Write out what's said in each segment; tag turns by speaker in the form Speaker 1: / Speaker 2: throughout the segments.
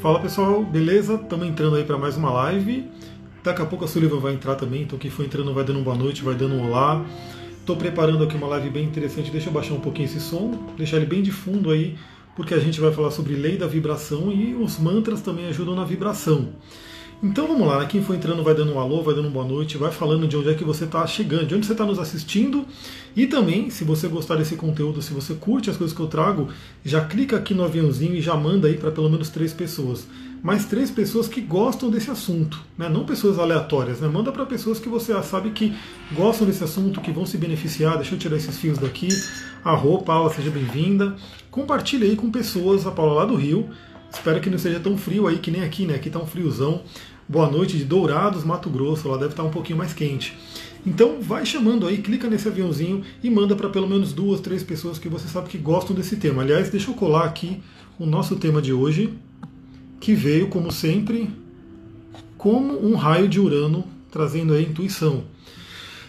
Speaker 1: Fala pessoal, beleza? Estamos entrando aí para mais uma live. Daqui a pouco a Sullivan vai entrar também, então quem for entrando vai dando uma boa noite, vai dando um olá. Estou preparando aqui uma live bem interessante, deixa eu baixar um pouquinho esse som, deixar ele bem de fundo aí, porque a gente vai falar sobre lei da vibração e os mantras também ajudam na vibração. Então vamos lá, né? quem for entrando vai dando um alô, vai dando uma boa noite, vai falando de onde é que você está chegando, de onde você está nos assistindo. E também, se você gostar desse conteúdo, se você curte as coisas que eu trago, já clica aqui no aviãozinho e já manda aí para pelo menos três pessoas. Mais três pessoas que gostam desse assunto, né? não pessoas aleatórias, né? manda para pessoas que você sabe que gostam desse assunto, que vão se beneficiar. Deixa eu tirar esses fios daqui. Arro, Paula, seja bem-vinda. Compartilhe aí com pessoas, a Paula lá do Rio Espero que não seja tão frio aí que nem aqui, né? Aqui tá um friozão. Boa noite de Dourados, Mato Grosso. Lá deve estar tá um pouquinho mais quente. Então vai chamando aí, clica nesse aviãozinho e manda para pelo menos duas, três pessoas que você sabe que gostam desse tema. Aliás, deixa eu colar aqui o nosso tema de hoje, que veio, como sempre, como um raio de Urano, trazendo a intuição.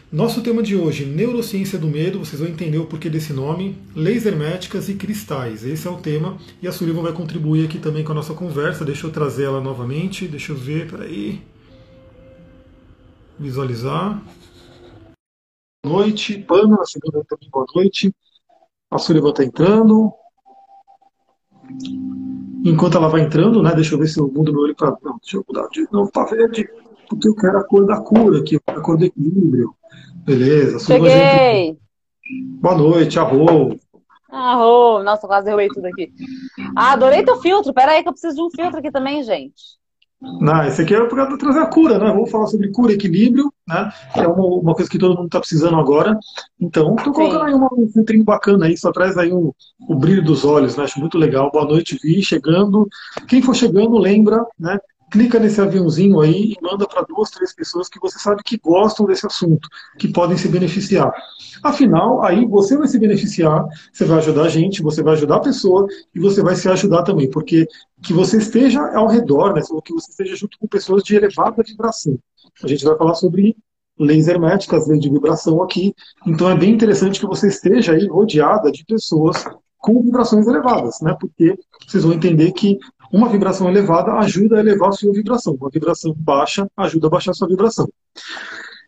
Speaker 1: Nosso tema de hoje, neurociência do medo, vocês vão entender o porquê desse nome, leis herméticas e cristais. Esse é o tema e a Sullivan vai contribuir aqui também com a nossa conversa. Deixa eu trazer ela novamente, deixa eu ver, peraí. Visualizar. Boa noite, Pana, segunda também boa noite. A Sullivan está entrando. Enquanto ela vai entrando, né, deixa eu ver se eu mudo meu olho para. Não, deixa eu mudar de novo para verde, porque eu quero a cor da cura aqui, a cor do equilíbrio. Beleza.
Speaker 2: Cheguei.
Speaker 1: Boa noite, arro.
Speaker 2: Arro. Nossa, quase derrubei tudo aqui. Ah, adorei teu filtro. Pera aí que eu preciso de um filtro aqui também, gente.
Speaker 1: Não, esse aqui é para trazer a cura, né? Vamos falar sobre cura e equilíbrio, né? Que é uma, uma coisa que todo mundo está precisando agora. Então, estou colocando aí uma, um filtrinho bacana aí, só traz aí um, o brilho dos olhos, né? Acho muito legal. Boa noite, Vi, chegando. Quem for chegando, lembra, né? Clica nesse aviãozinho aí e manda para duas, três pessoas que você sabe que gostam desse assunto, que podem se beneficiar. Afinal, aí você vai se beneficiar, você vai ajudar a gente, você vai ajudar a pessoa e você vai se ajudar também, porque que você esteja ao redor, né, que você esteja junto com pessoas de elevada vibração. A gente vai falar sobre leis herméticas, leis de vibração aqui, então é bem interessante que você esteja aí rodeada de pessoas com vibrações elevadas, né? Porque vocês vão entender que uma vibração elevada ajuda a elevar a sua vibração. Uma vibração baixa ajuda a baixar a sua vibração.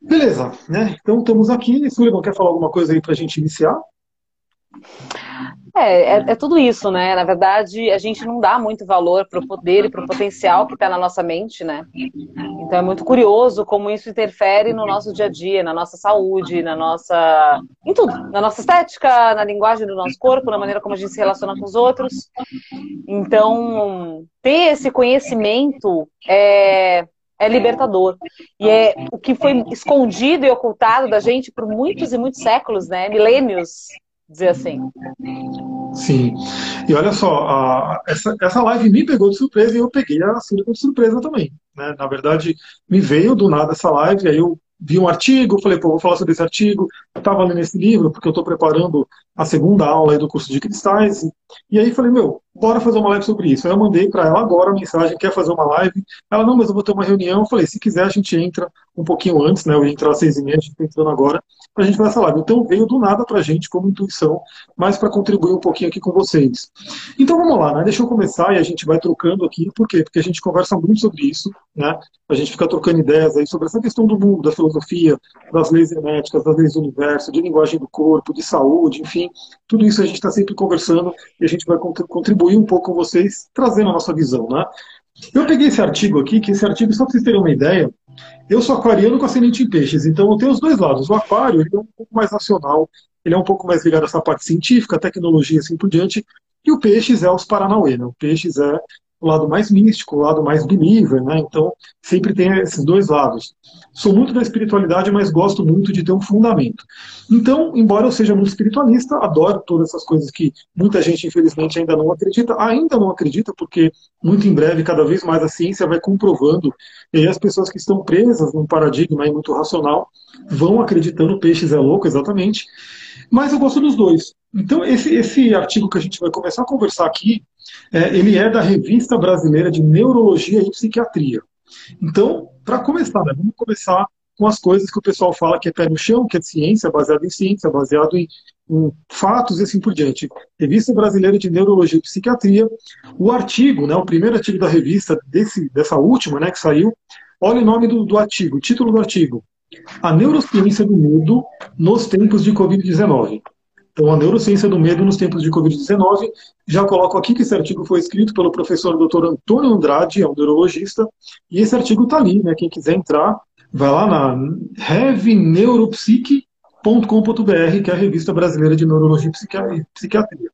Speaker 1: Beleza, né? Então estamos aqui. Sullivan, quer falar alguma coisa aí para a gente iniciar?
Speaker 2: É, é, é, tudo isso, né? Na verdade, a gente não dá muito valor para o poder e para o potencial que está na nossa mente, né? Então é muito curioso como isso interfere no nosso dia a dia, na nossa saúde, na nossa. em tudo. Na nossa estética, na linguagem do nosso corpo, na maneira como a gente se relaciona com os outros. Então, ter esse conhecimento é, é libertador. E é o que foi escondido e ocultado da gente por muitos e muitos séculos, né? Milênios dizer assim.
Speaker 1: Sim. E olha só, a, essa, essa live me pegou de surpresa e eu peguei a Sílvia de surpresa também. Né? Na verdade, me veio do nada essa live, aí eu vi um artigo, falei, pô, vou falar sobre esse artigo, estava lendo esse livro, porque eu estou preparando a segunda aula do curso de cristais, e aí falei, meu, bora fazer uma live sobre isso. Aí eu mandei para ela agora a mensagem, quer fazer uma live? Ela, não, mas eu vou ter uma reunião. Eu falei, se quiser a gente entra um pouquinho antes, né, eu ia entrar às seis e meia, a gente está entrando agora, para a gente fazer essa live. Então veio do nada para a gente como intuição, mas para contribuir um pouquinho aqui com vocês. Então vamos lá, né? Deixa eu começar e a gente vai trocando aqui. Por quê? Porque a gente conversa muito sobre isso, né? A gente fica trocando ideias aí sobre essa questão do mundo, da filosofia, das leis herméticas, das leis do universo, de linguagem do corpo, de saúde, enfim. Tudo isso a gente está sempre conversando e a gente vai contribuir um pouco com vocês, trazendo a nossa visão, né? Eu peguei esse artigo aqui, que esse artigo, só para vocês terem uma ideia, eu sou aquariano com ascendente em peixes, então eu tenho os dois lados. O aquário ele é um pouco mais nacional, ele é um pouco mais ligado a essa parte científica, tecnologia, assim por diante, e o peixes é os Paranauê, né? O peixes é o lado mais místico, o lado mais believer, né? Então, sempre tem esses dois lados. Sou muito da espiritualidade, mas gosto muito de ter um fundamento. Então, embora eu seja muito espiritualista, adoro todas essas coisas que muita gente, infelizmente, ainda não acredita. Ainda não acredita, porque muito em breve, cada vez mais a ciência vai comprovando, e aí as pessoas que estão presas num paradigma muito racional vão acreditando peixes é louco, exatamente. Mas eu gosto dos dois. Então, esse, esse artigo que a gente vai começar a conversar aqui, é, ele é da Revista Brasileira de Neurologia e Psiquiatria. Então, para começar, né, vamos começar com as coisas que o pessoal fala que é pé no chão, que é ciência, baseado em ciência, baseado em, com fatos e assim por diante. Revista Brasileira de Neurologia e Psiquiatria. O artigo, né, o primeiro artigo da revista, desse, dessa última, né, que saiu, olha o nome do, do artigo, o título do artigo. A neurociência do medo nos tempos de Covid-19. Então, a neurociência do medo nos tempos de Covid-19. Já coloco aqui que esse artigo foi escrito pelo professor Dr. Antônio Andrade, é um neurologista, e esse artigo está ali, né? Quem quiser entrar, vai lá na reveneuropsique.com.br, que é a revista brasileira de neurologia e psiquiatria.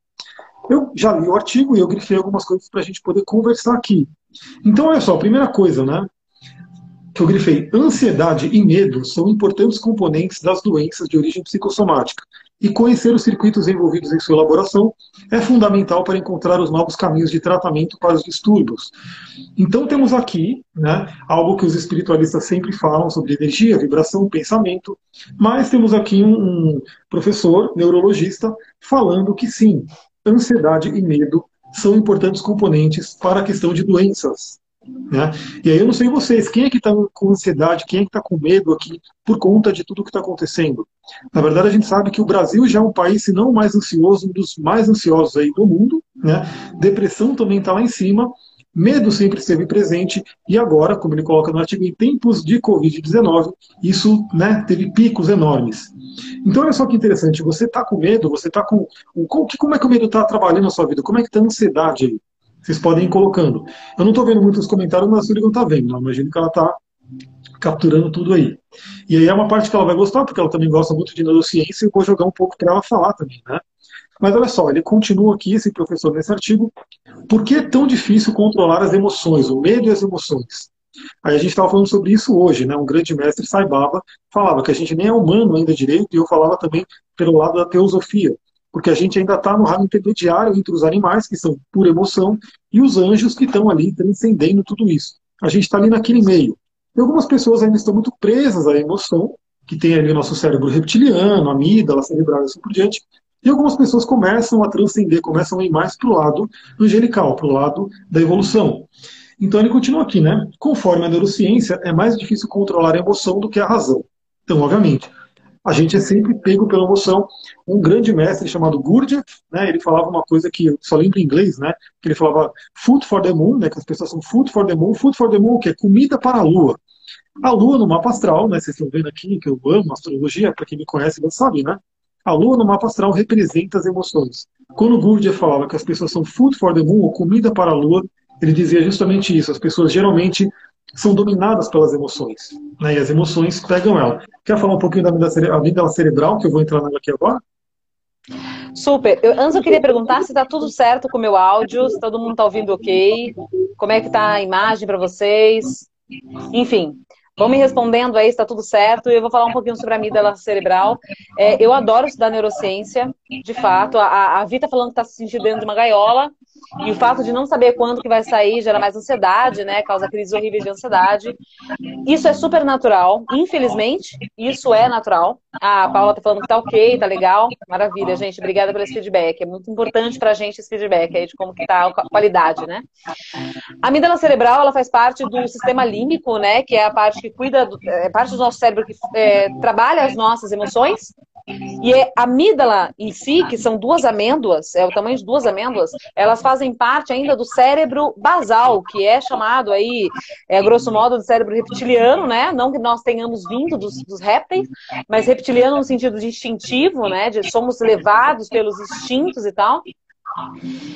Speaker 1: Eu já li o artigo e eu grifei algumas coisas para a gente poder conversar aqui. Então, olha só, primeira coisa, né? Que eu grifei: ansiedade e medo são importantes componentes das doenças de origem psicossomática e conhecer os circuitos envolvidos em sua elaboração é fundamental para encontrar os novos caminhos de tratamento para os distúrbios. Então temos aqui né, algo que os espiritualistas sempre falam sobre energia, vibração, pensamento, mas temos aqui um, um professor neurologista falando que sim, ansiedade e medo são importantes componentes para a questão de doenças. Né? E aí eu não sei vocês, quem é que está com ansiedade, quem é que está com medo aqui por conta de tudo que está acontecendo? Na verdade, a gente sabe que o Brasil já é um país, se não mais ansioso, um dos mais ansiosos aí do mundo. Né? Depressão também está lá em cima, medo sempre esteve presente, e agora, como ele coloca no artigo, em tempos de Covid-19, isso né, teve picos enormes. Então, olha só que interessante, você está com medo, você está com. Como é que o medo está trabalhando na sua vida? Como é que está a ansiedade aí? Vocês podem ir colocando. Eu não estou vendo muitos comentários, mas a não está vendo. Não. Imagino que ela está capturando tudo aí. E aí é uma parte que ela vai gostar, porque ela também gosta muito de neurociência, e eu vou jogar um pouco para ela falar também, né? Mas olha só, ele continua aqui, esse professor, nesse artigo, por que é tão difícil controlar as emoções, o medo e as emoções? Aí a gente estava falando sobre isso hoje, né? Um grande mestre, Sai Baba, falava que a gente nem é humano ainda direito, e eu falava também pelo lado da teosofia porque a gente ainda está no ramo intermediário entre os animais, que são pura emoção, e os anjos que estão ali transcendendo tudo isso. A gente está ali naquele meio. E algumas pessoas ainda estão muito presas à emoção, que tem ali o nosso cérebro reptiliano, amígdala, cerebral e assim por diante. E algumas pessoas começam a transcender, começam a ir mais para o lado angelical, para o lado da evolução. Então ele continua aqui, né? Conforme a neurociência, é mais difícil controlar a emoção do que a razão. Então, obviamente, a gente é sempre pego pela emoção. Um grande mestre chamado Gurdjieff, né, ele falava uma coisa que eu só lembro em inglês, né, que ele falava food for the moon, né, que as pessoas são food for the moon, food for the moon, que é comida para a lua. A lua no mapa astral, né, vocês estão vendo aqui que eu amo astrologia, para quem me conhece já sabe, né, a lua no mapa astral representa as emoções. Quando Gurdjieff falava que as pessoas são food for the moon, ou comida para a lua, ele dizia justamente isso. As pessoas geralmente são dominadas pelas emoções. Né? E as emoções pegam ela. Quer falar um pouquinho da amígdala cerebral, que eu vou entrar nela aqui agora?
Speaker 2: Super. Eu, antes eu queria perguntar se está tudo certo com o meu áudio, se todo mundo está ouvindo ok, como é que está a imagem para vocês. Enfim, vão me respondendo aí está tudo certo. Eu vou falar um pouquinho sobre a amígdala cerebral. É, eu adoro estudar neurociência, de fato. A, a Vita falando que está se sentindo dentro de uma gaiola. E o fato de não saber quando que vai sair gera mais ansiedade, né? Causa crises horríveis de ansiedade. Isso é super natural. Infelizmente, isso é natural. A Paula tá falando que tá ok, tá legal. Maravilha, gente. Obrigada pelo esse feedback. É muito importante pra gente esse feedback aí de como que tá a qualidade, né? A amígdala cerebral, ela faz parte do sistema límbico, né? Que é a parte que cuida, do, é parte do nosso cérebro que é, trabalha as nossas emoções e é a amígdala em si, que são duas amêndoas, é o tamanho de duas amêndoas, elas fazem parte ainda do cérebro basal, que é chamado aí, é, grosso modo, do cérebro reptiliano, né? Não que nós tenhamos vindo dos, dos répteis, mas reptiliano no sentido de instintivo, né? De somos levados pelos instintos e tal.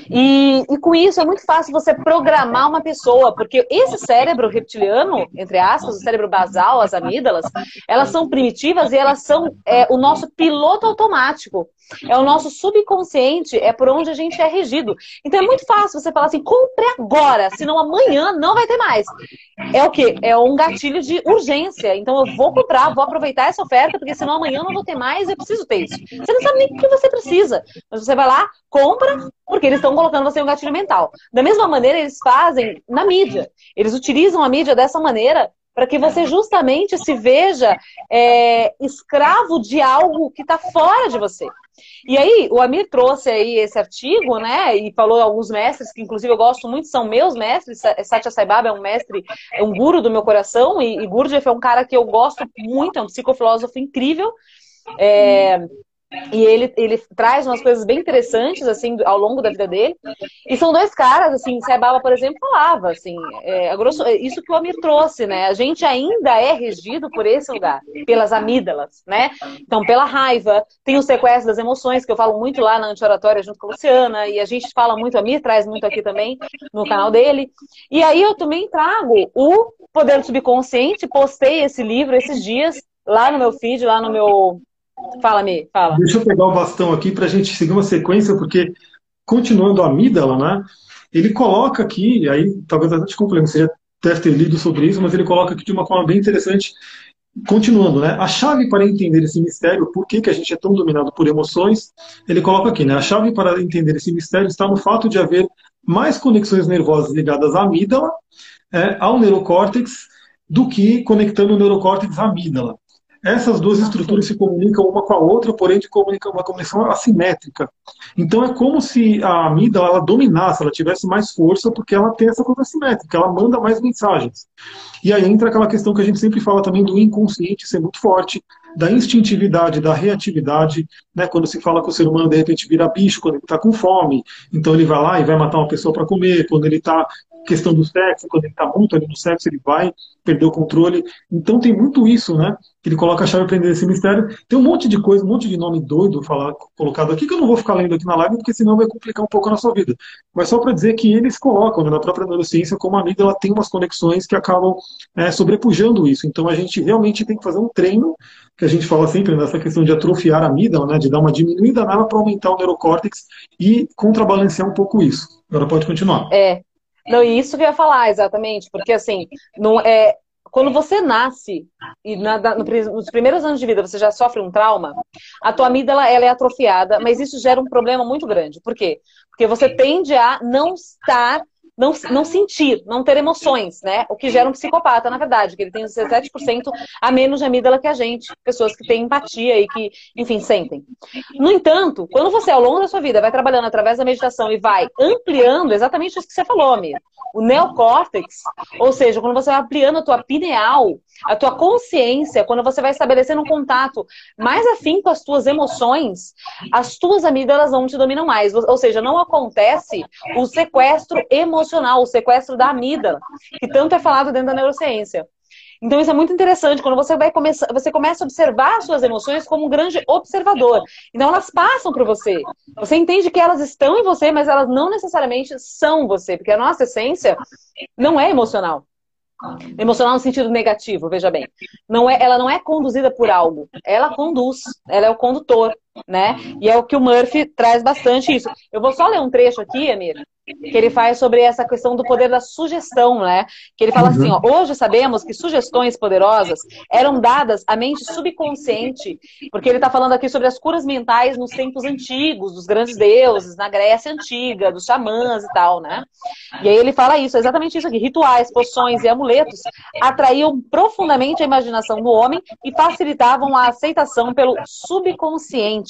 Speaker 2: E, e, com isso é muito fácil você programar uma pessoa, porque esse cérebro reptiliano, entre aspas, o cérebro basal, as amígdalas, elas são primitivas e elas são é, o nosso piloto automático. É o nosso subconsciente, é por onde a gente é regido. Então é muito fácil você falar assim, compre agora, senão amanhã não vai ter mais. É o quê? É um gatilho de urgência. Então eu vou comprar, vou aproveitar essa oferta, porque senão amanhã não vou ter mais, eu preciso ter isso. Você não sabe nem o que você precisa. Mas você vai lá, compra, porque eles estão colocando você em um gatilho mental. Da mesma maneira, eles fazem na mídia. Eles utilizam a mídia dessa maneira para que você justamente se veja é, escravo de algo que está fora de você. E aí, o Amir trouxe aí esse artigo, né, e falou alguns mestres, que inclusive eu gosto muito, são meus mestres, Satya Sai Baba é um mestre, é um guru do meu coração, e, e Gurdjieff é um cara que eu gosto muito, é um psicofilósofo incrível, é, E ele, ele traz umas coisas bem interessantes, assim, ao longo da vida dele. E são dois caras, assim, Saibaba, por exemplo, falava, assim, é, grosso, é, isso que o Amir trouxe, né? A gente ainda é regido por esse lugar, pelas amígdalas, né? Então, pela raiva, tem o sequestro das emoções, que eu falo muito lá na anti-oratória junto com a Luciana, e a gente fala muito, a Amir traz muito aqui também, no canal dele. E aí eu também trago o Poder do Subconsciente, postei esse livro esses dias, lá no meu feed, lá no meu Fala, Mi, fala.
Speaker 1: Deixa eu pegar o bastão aqui para a gente seguir uma sequência, porque continuando a amígdala, né? Ele coloca aqui, aí talvez até te complemento, você já deve ter lido sobre isso, mas ele coloca aqui de uma forma bem interessante. Continuando, né? A chave para entender esse mistério, por que, que a gente é tão dominado por emoções, ele coloca aqui, né? A chave para entender esse mistério está no fato de haver mais conexões nervosas ligadas à amígdala, é, ao neurocórtex, do que conectando o neurocórtex à amígdala. Essas duas estruturas se comunicam uma com a outra, porém de comunicam uma comunicação assimétrica. Então é como se a amígdala ela dominasse, ela tivesse mais força, porque ela tem essa coisa assimétrica, ela manda mais mensagens. E aí entra aquela questão que a gente sempre fala também do inconsciente ser muito forte, da instintividade, da reatividade, né? Quando se fala que o ser humano de repente vira bicho quando ele está com fome, então ele vai lá e vai matar uma pessoa para comer. Quando ele está questão do sexo, quando ele está muito ali no sexo, ele vai perder o controle. Então tem muito isso, né? Que ele coloca a chave para entender esse mistério. Tem um monte de coisa, um monte de nome doido falar, colocado aqui, que eu não vou ficar lendo aqui na live, porque senão vai complicar um pouco a nossa vida. Mas só para dizer que eles colocam né, na própria neurociência como a ela tem umas conexões que acabam é, sobrepujando isso. Então a gente realmente tem que fazer um treino, que a gente fala sempre nessa questão de atrofiar a amígdala, né, de dar uma diminuída nela para aumentar o neurocórtex e contrabalancear um pouco isso. Agora pode continuar.
Speaker 2: É, não, e isso que eu ia falar, exatamente, porque assim, não é, quando você nasce e na, no, nos primeiros anos de vida você já sofre um trauma, a tua amígdala ela é atrofiada, mas isso gera um problema muito grande. Por quê? Porque você tende a não estar não, não sentir, não ter emoções, né? O que gera um psicopata, na verdade, que ele tem 17% a menos de amígdala que a gente, pessoas que têm empatia e que, enfim, sentem. No entanto, quando você, ao longo da sua vida, vai trabalhando através da meditação e vai ampliando exatamente isso que você falou, amiga, o neocórtex, ou seja, quando você vai ampliando a tua pineal, a tua consciência, quando você vai estabelecendo um contato mais afim com as tuas emoções, as tuas amígdalas não te dominam mais. Ou seja, não acontece o sequestro emocional, o sequestro da amígdala, que tanto é falado dentro da neurociência. Então isso é muito interessante quando você vai começar, você começa a observar as suas emoções como um grande observador. Então elas passam por você. Você entende que elas estão em você, mas elas não necessariamente são você, porque a nossa essência não é emocional. Emocional no sentido negativo, veja bem. Não é, ela não é conduzida por algo, ela conduz, ela é o condutor, né? E é o que o Murphy traz bastante isso. Eu vou só ler um trecho aqui, Amir, que ele faz sobre essa questão do poder da sugestão, né? Que ele fala assim, ó, uhum. hoje sabemos que sugestões poderosas eram dadas à mente subconsciente, porque ele está falando aqui sobre as curas mentais nos tempos antigos, dos grandes deuses, na Grécia antiga, dos xamãs e tal, né? E aí ele fala isso, exatamente isso aqui, rituais, poções e amuletos atraíam profundamente a imaginação do homem e facilitavam a aceitação pelo subconsciente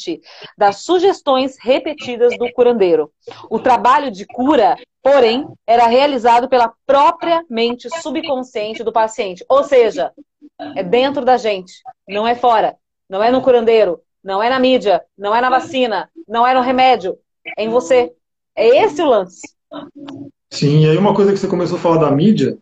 Speaker 2: das sugestões repetidas do curandeiro. O trabalho de cura porém, era realizado pela própria mente subconsciente do paciente. Ou seja, é dentro da gente, não é fora. Não é no curandeiro, não é na mídia, não é na vacina, não é no remédio. É em você. É esse o lance.
Speaker 1: Sim, e aí uma coisa que você começou a falar da mídia,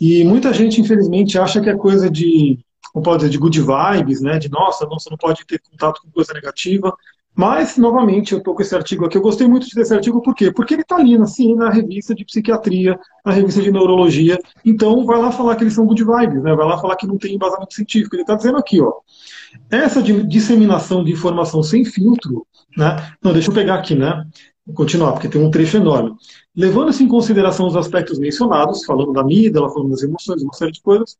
Speaker 1: e muita gente, infelizmente, acha que é coisa de, como pode dizer, de good vibes, né? De nossa, não, você não pode ter contato com coisa negativa. Mas, novamente, eu estou com esse artigo aqui. Eu gostei muito desse artigo, por quê? Porque ele está ali, assim, na revista de psiquiatria, na revista de neurologia. Então, vai lá falar que eles são good vibes, né? Vai lá falar que não tem embasamento científico. Ele está dizendo aqui, ó. Essa disseminação de informação sem filtro, né? Não, deixa eu pegar aqui, né? Vou continuar, porque tem um trecho enorme. Levando-se em consideração os aspectos mencionados, falando da mídia, falando das emoções, uma série de coisas,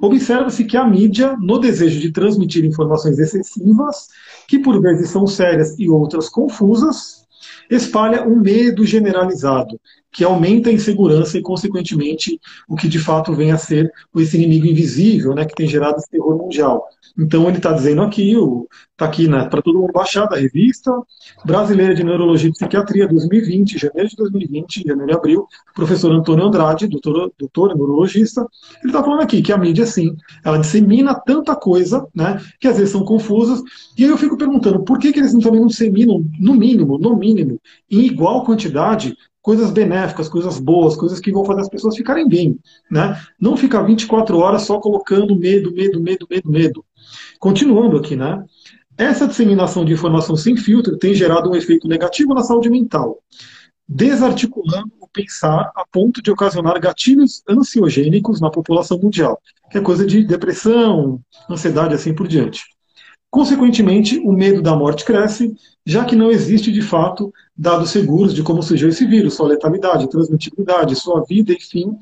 Speaker 1: observa-se que a mídia, no desejo de transmitir informações excessivas, que por vezes são sérias e outras confusas, espalha um medo generalizado, que aumenta a insegurança e, consequentemente, o que de fato vem a ser esse inimigo invisível, né, que tem gerado esse terror mundial. Então ele está dizendo aqui, está aqui né, para todo mundo baixar da revista Brasileira de Neurologia e Psiquiatria 2020, janeiro de 2020, janeiro e abril, professor Antônio Andrade, doutor, doutor neurologista, ele está falando aqui que a mídia, sim, ela dissemina tanta coisa, né, que às vezes são confusas, e aí eu fico perguntando, por que, que eles também não disseminam, no mínimo, no mínimo, em igual quantidade, coisas benéficas, coisas boas, coisas que vão fazer as pessoas ficarem bem, né? Não ficar 24 horas só colocando medo, medo, medo, medo, medo. Continuando aqui, né? Essa disseminação de informação sem filtro tem gerado um efeito negativo na saúde mental, desarticulando o pensar a ponto de ocasionar gatilhos ansiogênicos na população mundial, que é coisa de depressão, ansiedade assim por diante. Consequentemente, o medo da morte cresce, já que não existe de fato dados seguros de como surgiu esse vírus, sua letalidade, transmitibilidade, sua vida, enfim,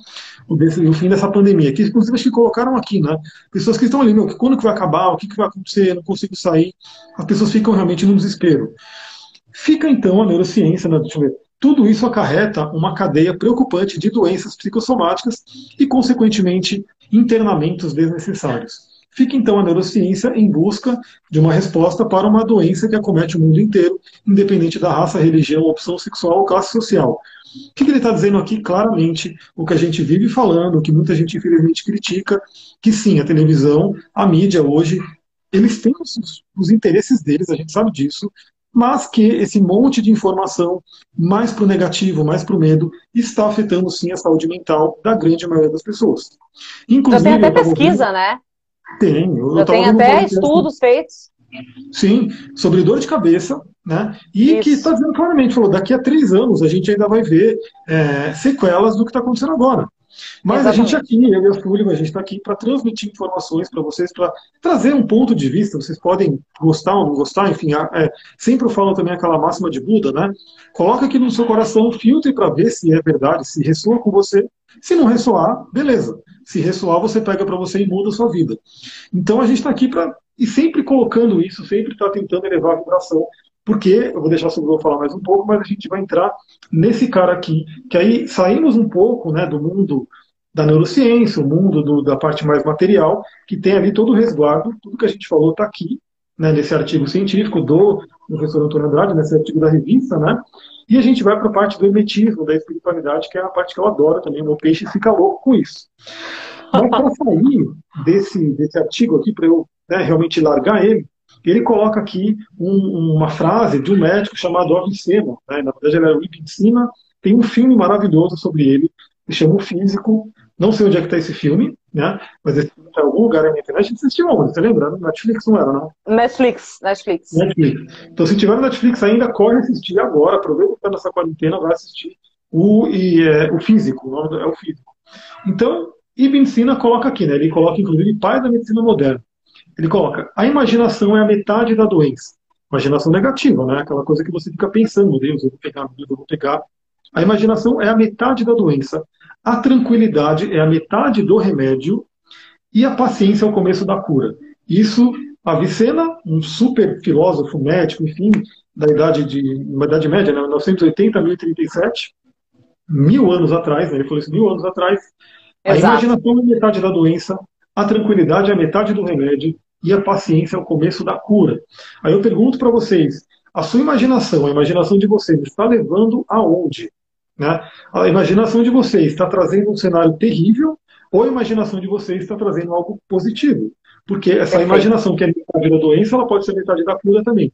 Speaker 1: o, desse, o fim dessa pandemia. Que inclusive acho que colocaram aqui, né? Pessoas que estão ali, meu, quando que vai acabar, o que, que vai acontecer, não consigo sair. As pessoas ficam realmente no desespero. Fica então a neurociência, né? Deixa eu ver. Tudo isso acarreta uma cadeia preocupante de doenças psicossomáticas e, consequentemente, internamentos desnecessários. Fica então a neurociência em busca de uma resposta para uma doença que acomete o mundo inteiro, independente da raça, religião, opção sexual ou classe social. O que ele está dizendo aqui claramente, o que a gente vive falando, o que muita gente infelizmente critica, que sim, a televisão, a mídia hoje, eles têm os, os interesses deles, a gente sabe disso, mas que esse monte de informação, mais para o negativo, mais para o medo, está afetando sim a saúde mental da grande maioria das pessoas.
Speaker 2: Inclusive, Já tem até pesquisa, ouvindo... né?
Speaker 1: Tem.
Speaker 2: Eu, eu tem até estudos feitos.
Speaker 1: Sim, sobre dor de cabeça, né? E Isso. que está dizendo claramente, falou, daqui a três anos a gente ainda vai ver é, sequelas do que está acontecendo agora. Mas Exatamente. a gente aqui, eu e a Fúlio, a gente está aqui para transmitir informações para vocês, para trazer um ponto de vista. Vocês podem gostar ou não gostar, enfim, é, sempre eu falo também aquela máxima de Buda, né? Coloca aqui no seu coração, filtre para ver se é verdade, se ressoa com você. Se não ressoar, beleza. Se ressoar, você pega para você e muda a sua vida. Então a gente está aqui para. E sempre colocando isso, sempre está tentando elevar a vibração. Porque, eu vou deixar o Silvio falar mais um pouco, mas a gente vai entrar nesse cara aqui, que aí saímos um pouco né, do mundo da neurociência, o mundo do, da parte mais material, que tem ali todo o resguardo, tudo que a gente falou está aqui, né, nesse artigo científico do professor Antônio Andrade, nesse artigo da revista, né? E a gente vai para a parte do hermetismo, da espiritualidade, que é a parte que eu adoro também. O meu peixe fica louco com isso. Mas para sair desse, desse artigo aqui, para eu né, realmente largar ele, ele coloca aqui um, uma frase de um médico chamado Avicena. Né? Na verdade, ele era o Ibn Tem um filme maravilhoso sobre ele, que chama O Físico. Não sei onde é que está esse filme, né? Mas esse filme está em algum lugar aí na internet. Você assistiu onde? Você lembra? Netflix não era, não?
Speaker 2: Netflix, Netflix.
Speaker 1: Netflix. Então, se tiver no Netflix ainda, corre assistir agora. Aproveita que está nessa quarentena, vai assistir o, e, é, o Físico. O nome é o Físico. Então, Ibn Sina coloca aqui, né? Ele coloca, inclusive, pai da medicina moderna. Ele coloca, a imaginação é a metade da doença. Imaginação negativa, né? Aquela coisa que você fica pensando, meu Deus, eu vou pegar, meu Deus, eu vou pegar. A imaginação é a metade da doença. A tranquilidade é a metade do remédio e a paciência é o começo da cura. Isso, Avicena, um super filósofo médico, enfim, da idade de, uma idade média, né, 1980 1037, mil anos atrás, né, ele falou isso mil anos atrás, a imaginação é metade da doença, a tranquilidade é metade do remédio e a paciência é o começo da cura. Aí eu pergunto para vocês, a sua imaginação, a imaginação de vocês está levando aonde? Né? A imaginação de vocês está trazendo um cenário terrível ou a imaginação de vocês está trazendo algo positivo? Porque essa Perfeito. imaginação que é metade da doença, ela pode ser metade da cura também,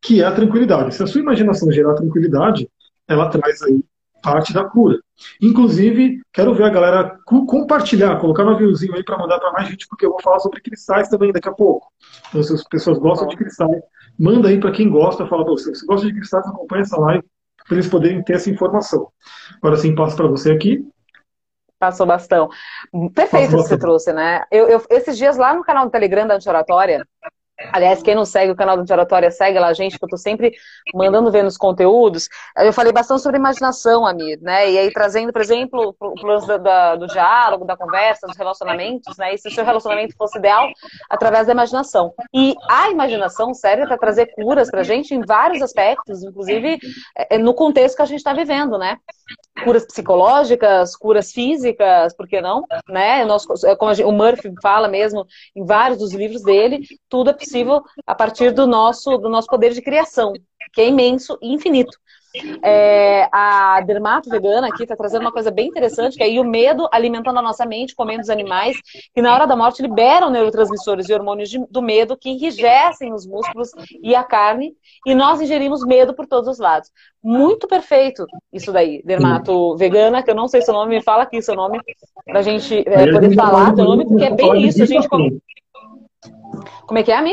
Speaker 1: que é a tranquilidade. Se a sua imaginação gerar tranquilidade, ela traz aí parte da cura. Inclusive, quero ver a galera compartilhar, colocar no aviãozinho aí para mandar para mais gente, porque eu vou falar sobre cristais também daqui a pouco. Então, se as pessoas gostam de cristais, manda aí para quem gosta, fala, você, se gosta de cristais, acompanha essa live para eles poderem ter essa informação. Agora sim, passo para você aqui.
Speaker 2: Passou bastão. Perfeito o que você trouxe, né? Eu, eu, esses dias lá no canal do Telegram da Anti-Oratória, Aliás, quem não segue o canal do Diaratória, segue lá, gente, que eu tô sempre mandando ver nos conteúdos. Eu falei bastante sobre imaginação, Amir, né? E aí trazendo, por exemplo, o plano do diálogo, da conversa, dos relacionamentos, né? E se o seu relacionamento fosse ideal, através da imaginação. E a imaginação serve para trazer curas pra gente em vários aspectos, inclusive é, no contexto que a gente está vivendo, né? Curas psicológicas, curas físicas, por que não? Né? Nós, como gente, o Murphy fala mesmo em vários dos livros dele, tudo é a partir do nosso, do nosso poder de criação, que é imenso e infinito. É, a dermato vegana aqui está trazendo uma coisa bem interessante, que é o medo alimentando a nossa mente, comendo os animais, que na hora da morte liberam neurotransmissores e hormônios de, do medo que enrijecem os músculos e a carne, e nós ingerimos medo por todos os lados. Muito perfeito isso daí, dermato vegana, que eu não sei seu nome, me fala aqui seu nome, para a gente é, poder falar teu nome, porque é bem isso. A gente... Como é que é, Ami?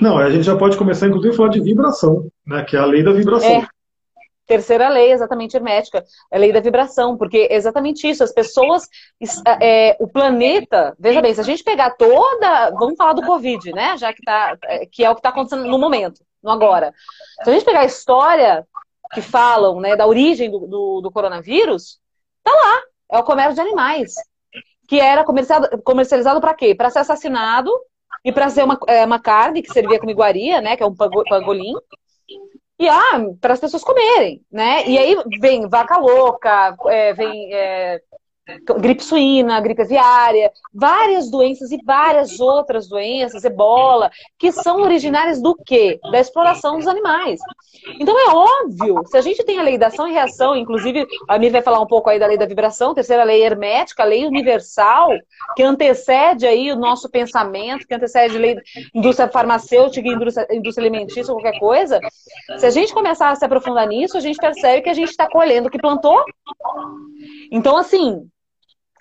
Speaker 1: Não, a gente já pode começar, inclusive, a falar de vibração, né? Que é a lei da vibração.
Speaker 2: É. Terceira lei, exatamente hermética, é a lei da vibração, porque é exatamente isso, as pessoas, é, o planeta, veja bem, se a gente pegar toda, vamos falar do Covid, né, já que, tá, é, que é o que está acontecendo no momento, no agora. Se a gente pegar a história que falam, né, da origem do, do, do coronavírus, tá lá, é o comércio de animais, que era comercializado, comercializado para quê? Para ser assassinado e para ser uma, é, uma carne que servia como iguaria, né, que é um pangolim, e ah, para as pessoas comerem, né? E aí vem vaca louca, é, vem é, gripe suína, gripe aviária, várias doenças e várias outras doenças, ebola, que são originárias do quê? Da exploração dos animais. Então é óbvio, se a gente tem a lei da ação e reação, inclusive a Mir vai falar um pouco aí da lei da vibração, terceira lei hermética, lei universal, que antecede aí o nosso pensamento, que antecede a lei indústria farmacêutica, indústria, indústria alimentícia, qualquer coisa. Se a gente começar a se aprofundar nisso, a gente percebe que a gente está colhendo o que plantou. Então, assim,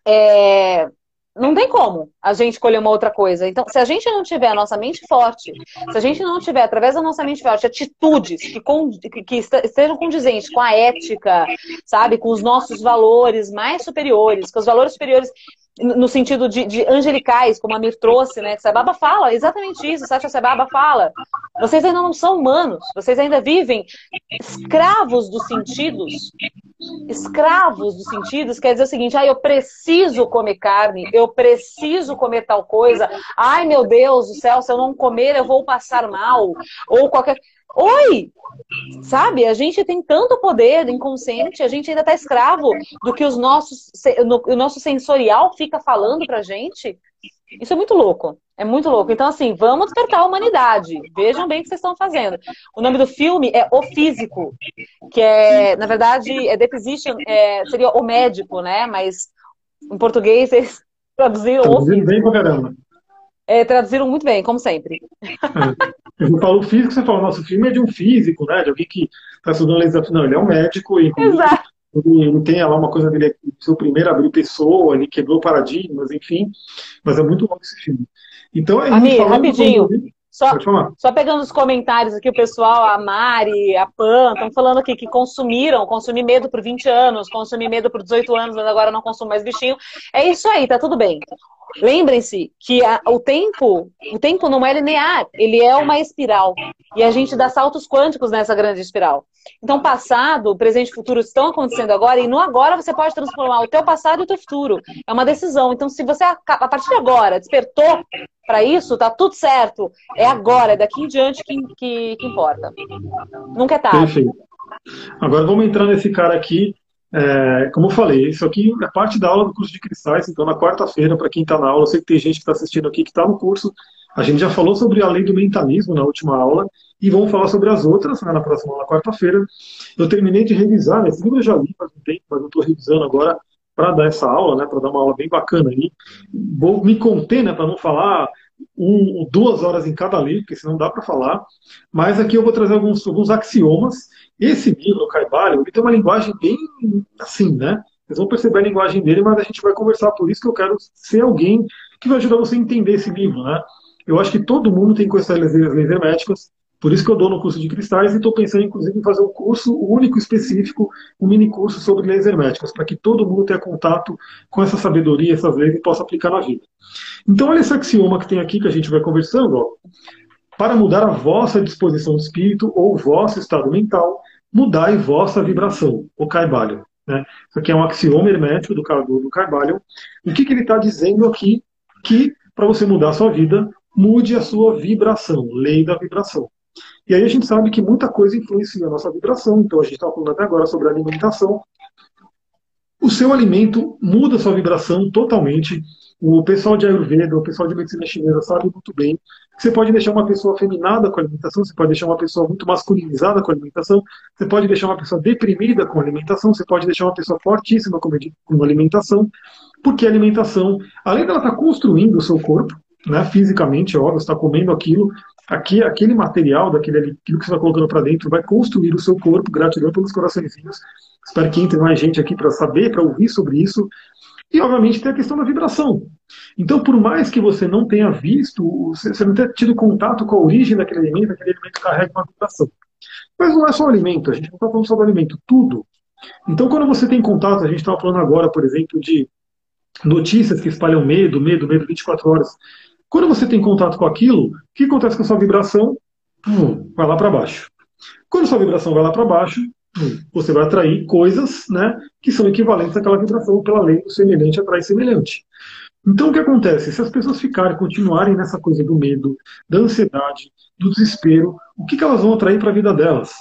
Speaker 2: é, não tem como a gente escolher uma outra coisa. Então, se a gente não tiver a nossa mente forte, se a gente não tiver, através da nossa mente forte, atitudes que, com, que estejam condizentes com a ética, sabe, com os nossos valores mais superiores, com os valores superiores no sentido de, de angelicais, como a Mir trouxe, né? Que Sababa fala exatamente isso, Sacha Sababa fala. Vocês ainda não são humanos, vocês ainda vivem escravos dos sentidos. Escravos dos sentidos quer dizer o seguinte: ah, eu preciso comer carne, eu preciso comer tal coisa. Ai, meu Deus do céu, se eu não comer, eu vou passar mal. Ou qualquer. Oi! Sabe? A gente tem tanto poder inconsciente, a gente ainda está escravo do que os nossos, no, o nosso sensorial fica falando pra gente. Isso é muito louco. É muito louco. Então, assim, vamos despertar a humanidade. Vejam bem o que vocês estão fazendo. O nome do filme é O Físico, que é, na verdade, é The Physician, é, seria o médico, né? Mas em português eles traduziram
Speaker 1: Traduziram bem pra caramba.
Speaker 2: É, traduziram muito bem, como sempre.
Speaker 1: Eu falo físico, você fala, nosso filme é de um físico, né? De alguém que está estudando legislação. Não, ele é um médico e
Speaker 2: Exato.
Speaker 1: Ele, ele tem lá uma coisa dele, é seu primeiro abrir pessoa, ele quebrou paradigmas, enfim. Mas é muito bom esse filme. Então,
Speaker 2: é Amigo, rapidinho. Só, só pegando os comentários aqui, o pessoal, a Mari, a Pan, estão falando aqui que consumiram, consumi medo por 20 anos, consumi medo por 18 anos, mas agora não consumo mais bichinho. É isso aí, tá tudo bem. Lembrem-se que a, o tempo, o tempo não é linear, ele é uma espiral. E a gente dá saltos quânticos nessa grande espiral. Então, passado, presente e futuro estão acontecendo agora, e no agora você pode transformar o teu passado e o teu futuro. É uma decisão. Então, se você, a partir de agora, despertou para isso, tá tudo certo. É agora, é daqui em diante que, que, que importa. Nunca é tarde. Perfeito.
Speaker 1: Agora vamos entrar nesse cara aqui é, como eu falei, isso aqui é parte da aula do curso de cristais, então na quarta-feira, para quem está na aula, eu sei que tem gente que está assistindo aqui que está no curso, a gente já falou sobre a lei do mentalismo na última aula, e vamos falar sobre as outras né, na próxima aula, quarta-feira. Eu terminei de revisar, né, esse livro eu já li faz um tempo, mas eu estou revisando agora para dar essa aula, né, para dar uma aula bem bacana aí. Vou me conter, né, para não falar um, duas horas em cada livro, porque senão dá para falar. Mas aqui eu vou trazer alguns, alguns axiomas. Esse livro, Carvalho, ele tem uma linguagem bem assim, né? Vocês vão perceber a linguagem dele, mas a gente vai conversar. Por isso que eu quero ser alguém que vai ajudar você a entender esse livro, né? Eu acho que todo mundo tem que conhecer as leis herméticas. Por isso que eu dou no curso de cristais e estou pensando, inclusive, em fazer um curso único, específico, um mini curso sobre leis herméticas, para que todo mundo tenha contato com essa sabedoria, essas leis e possa aplicar na vida. Então, olha esse axioma que tem aqui que a gente vai conversando. Ó. para mudar a vossa disposição de espírito ou vosso estado mental, mudai vossa vibração, o Caibalho. Né? Isso aqui é um axioma hermético do, do, Carvalho. O que, que ele está dizendo aqui? Que para você mudar a sua vida, mude a sua vibração, lei da vibração. E aí a gente sabe que muita coisa influencia a nossa vibração, então a gente está falando até agora sobre alimentação. O seu alimento muda a sua vibração totalmente. O pessoal de Ayurveda, o pessoal de medicina chinesa sabe muito bem que você pode deixar uma pessoa afeminada com a alimentação, você pode deixar uma pessoa muito masculinizada com a alimentação, você pode deixar uma pessoa deprimida com a alimentação, você pode deixar uma pessoa fortíssima com a alimentação, porque a alimentação, além dela estar tá construindo o seu corpo, né, fisicamente, óbvio, você está comendo aquilo, aqui, aquele material, daquele, aquilo que você está colocando para dentro, vai construir o seu corpo, gratidão pelos coraçõezinhos. Espero que entre mais gente aqui para saber, para ouvir sobre isso. E, obviamente, tem a questão da vibração. Então, por mais que você não tenha visto, você não tenha tido contato com a origem daquele alimento, aquele alimento carrega uma vibração. Mas não é só o alimento, a gente não está falando só do alimento, tudo. Então, quando você tem contato, a gente estava falando agora, por exemplo, de notícias que espalham medo, medo, medo 24 horas. Quando você tem contato com aquilo, o que acontece com a sua vibração? Vai lá para baixo. Quando a sua vibração vai lá para baixo, você vai atrair coisas né, que são equivalentes àquela vibração pela lei do semelhante atrai semelhante. Então o que acontece? Se as pessoas ficarem, continuarem nessa coisa do medo, da ansiedade, do desespero, o que, que elas vão atrair para a vida delas?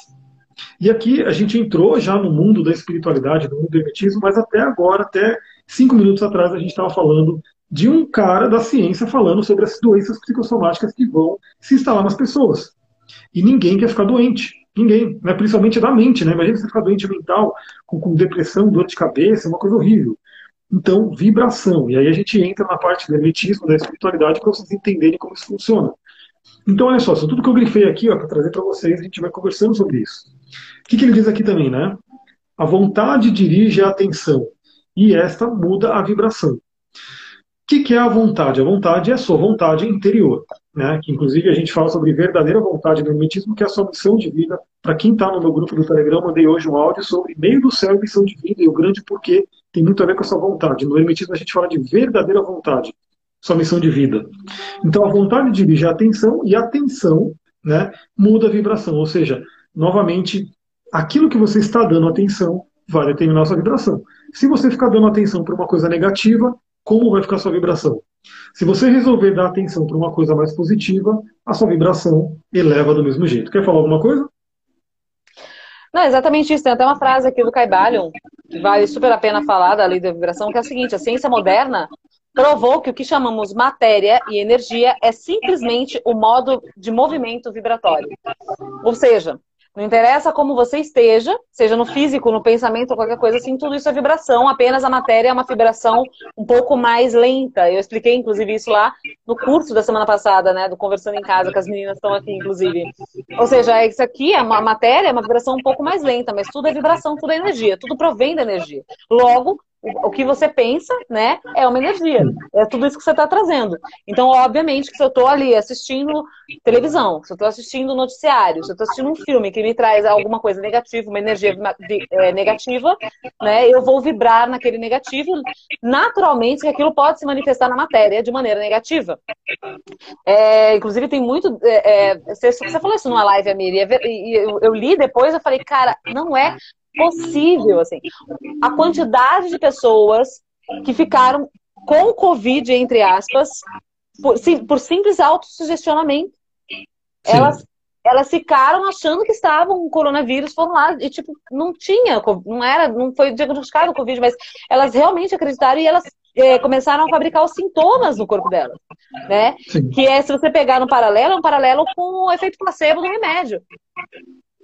Speaker 1: E aqui a gente entrou já no mundo da espiritualidade, no mundo do hermetismo, mas até agora, até cinco minutos atrás, a gente estava falando de um cara da ciência falando sobre as doenças psicossomáticas que vão se instalar nas pessoas. E ninguém quer ficar doente. Ninguém, né? principalmente da mente, né? Imagina você ficar doente mental, com, com depressão, dor de cabeça, uma coisa horrível. Então, vibração. E aí a gente entra na parte do hermetismo, da espiritualidade, para vocês entenderem como isso funciona. Então, olha só, tudo que eu grifei aqui, para trazer para vocês, a gente vai conversando sobre isso. O que, que ele diz aqui também, né? A vontade dirige a atenção e esta muda a vibração. Que, que é a vontade? A vontade é a sua vontade interior né, que inclusive a gente fala sobre verdadeira vontade no hermetismo, que é a sua missão de vida. Para quem está no meu grupo do Telegram, mandei hoje um áudio sobre meio do céu e missão de vida, e o grande porquê tem muito a ver com a sua vontade. No hermetismo a gente fala de verdadeira vontade, sua missão de vida. Então a vontade dirige a atenção, e a atenção né, muda a vibração, ou seja, novamente, aquilo que você está dando atenção vai determinar a sua vibração. Se você ficar dando atenção para uma coisa negativa, como vai ficar sua vibração? Se você resolver dar atenção para uma coisa mais positiva, a sua vibração eleva do mesmo jeito. Quer falar alguma coisa?
Speaker 2: Não, exatamente isso. Tem até uma frase aqui do Caibalion, que vale super a pena falar da lei da vibração, que é a seguinte: a ciência moderna provou que o que chamamos matéria e energia é simplesmente o modo de movimento vibratório. Ou seja, não interessa como você esteja, seja no físico, no pensamento, ou qualquer coisa assim, tudo isso é vibração, apenas a matéria é uma vibração um pouco mais lenta. Eu expliquei, inclusive, isso lá no curso da semana passada, né? Do Conversando em Casa, que as meninas estão aqui, inclusive. Ou seja, isso aqui, é uma matéria é uma vibração um pouco mais lenta, mas tudo é vibração, tudo é energia, tudo provém da energia. Logo, o que você pensa, né, é uma energia. É tudo isso que você está trazendo. Então, obviamente, que se eu estou ali assistindo televisão, se eu estou assistindo noticiário, se eu estou assistindo um filme que me traz alguma coisa negativa, uma energia é, negativa, né, eu vou vibrar naquele negativo. Naturalmente, que aquilo pode se manifestar na matéria de maneira negativa. É, inclusive, tem muito. É, é você, você, falou isso numa live, Amir, e eu, eu li depois, eu falei, cara, não é possível, assim. A quantidade de pessoas que ficaram com Covid, entre aspas, por, sim, por simples autossugestionamento. Elas, elas ficaram achando que estavam com coronavírus, foram lá e, tipo, não tinha, não era, não foi diagnosticado o Covid, mas elas realmente acreditaram e elas é, começaram a fabricar os sintomas no corpo delas, né? Sim. Que é, se você pegar no paralelo, é um paralelo com o efeito placebo do remédio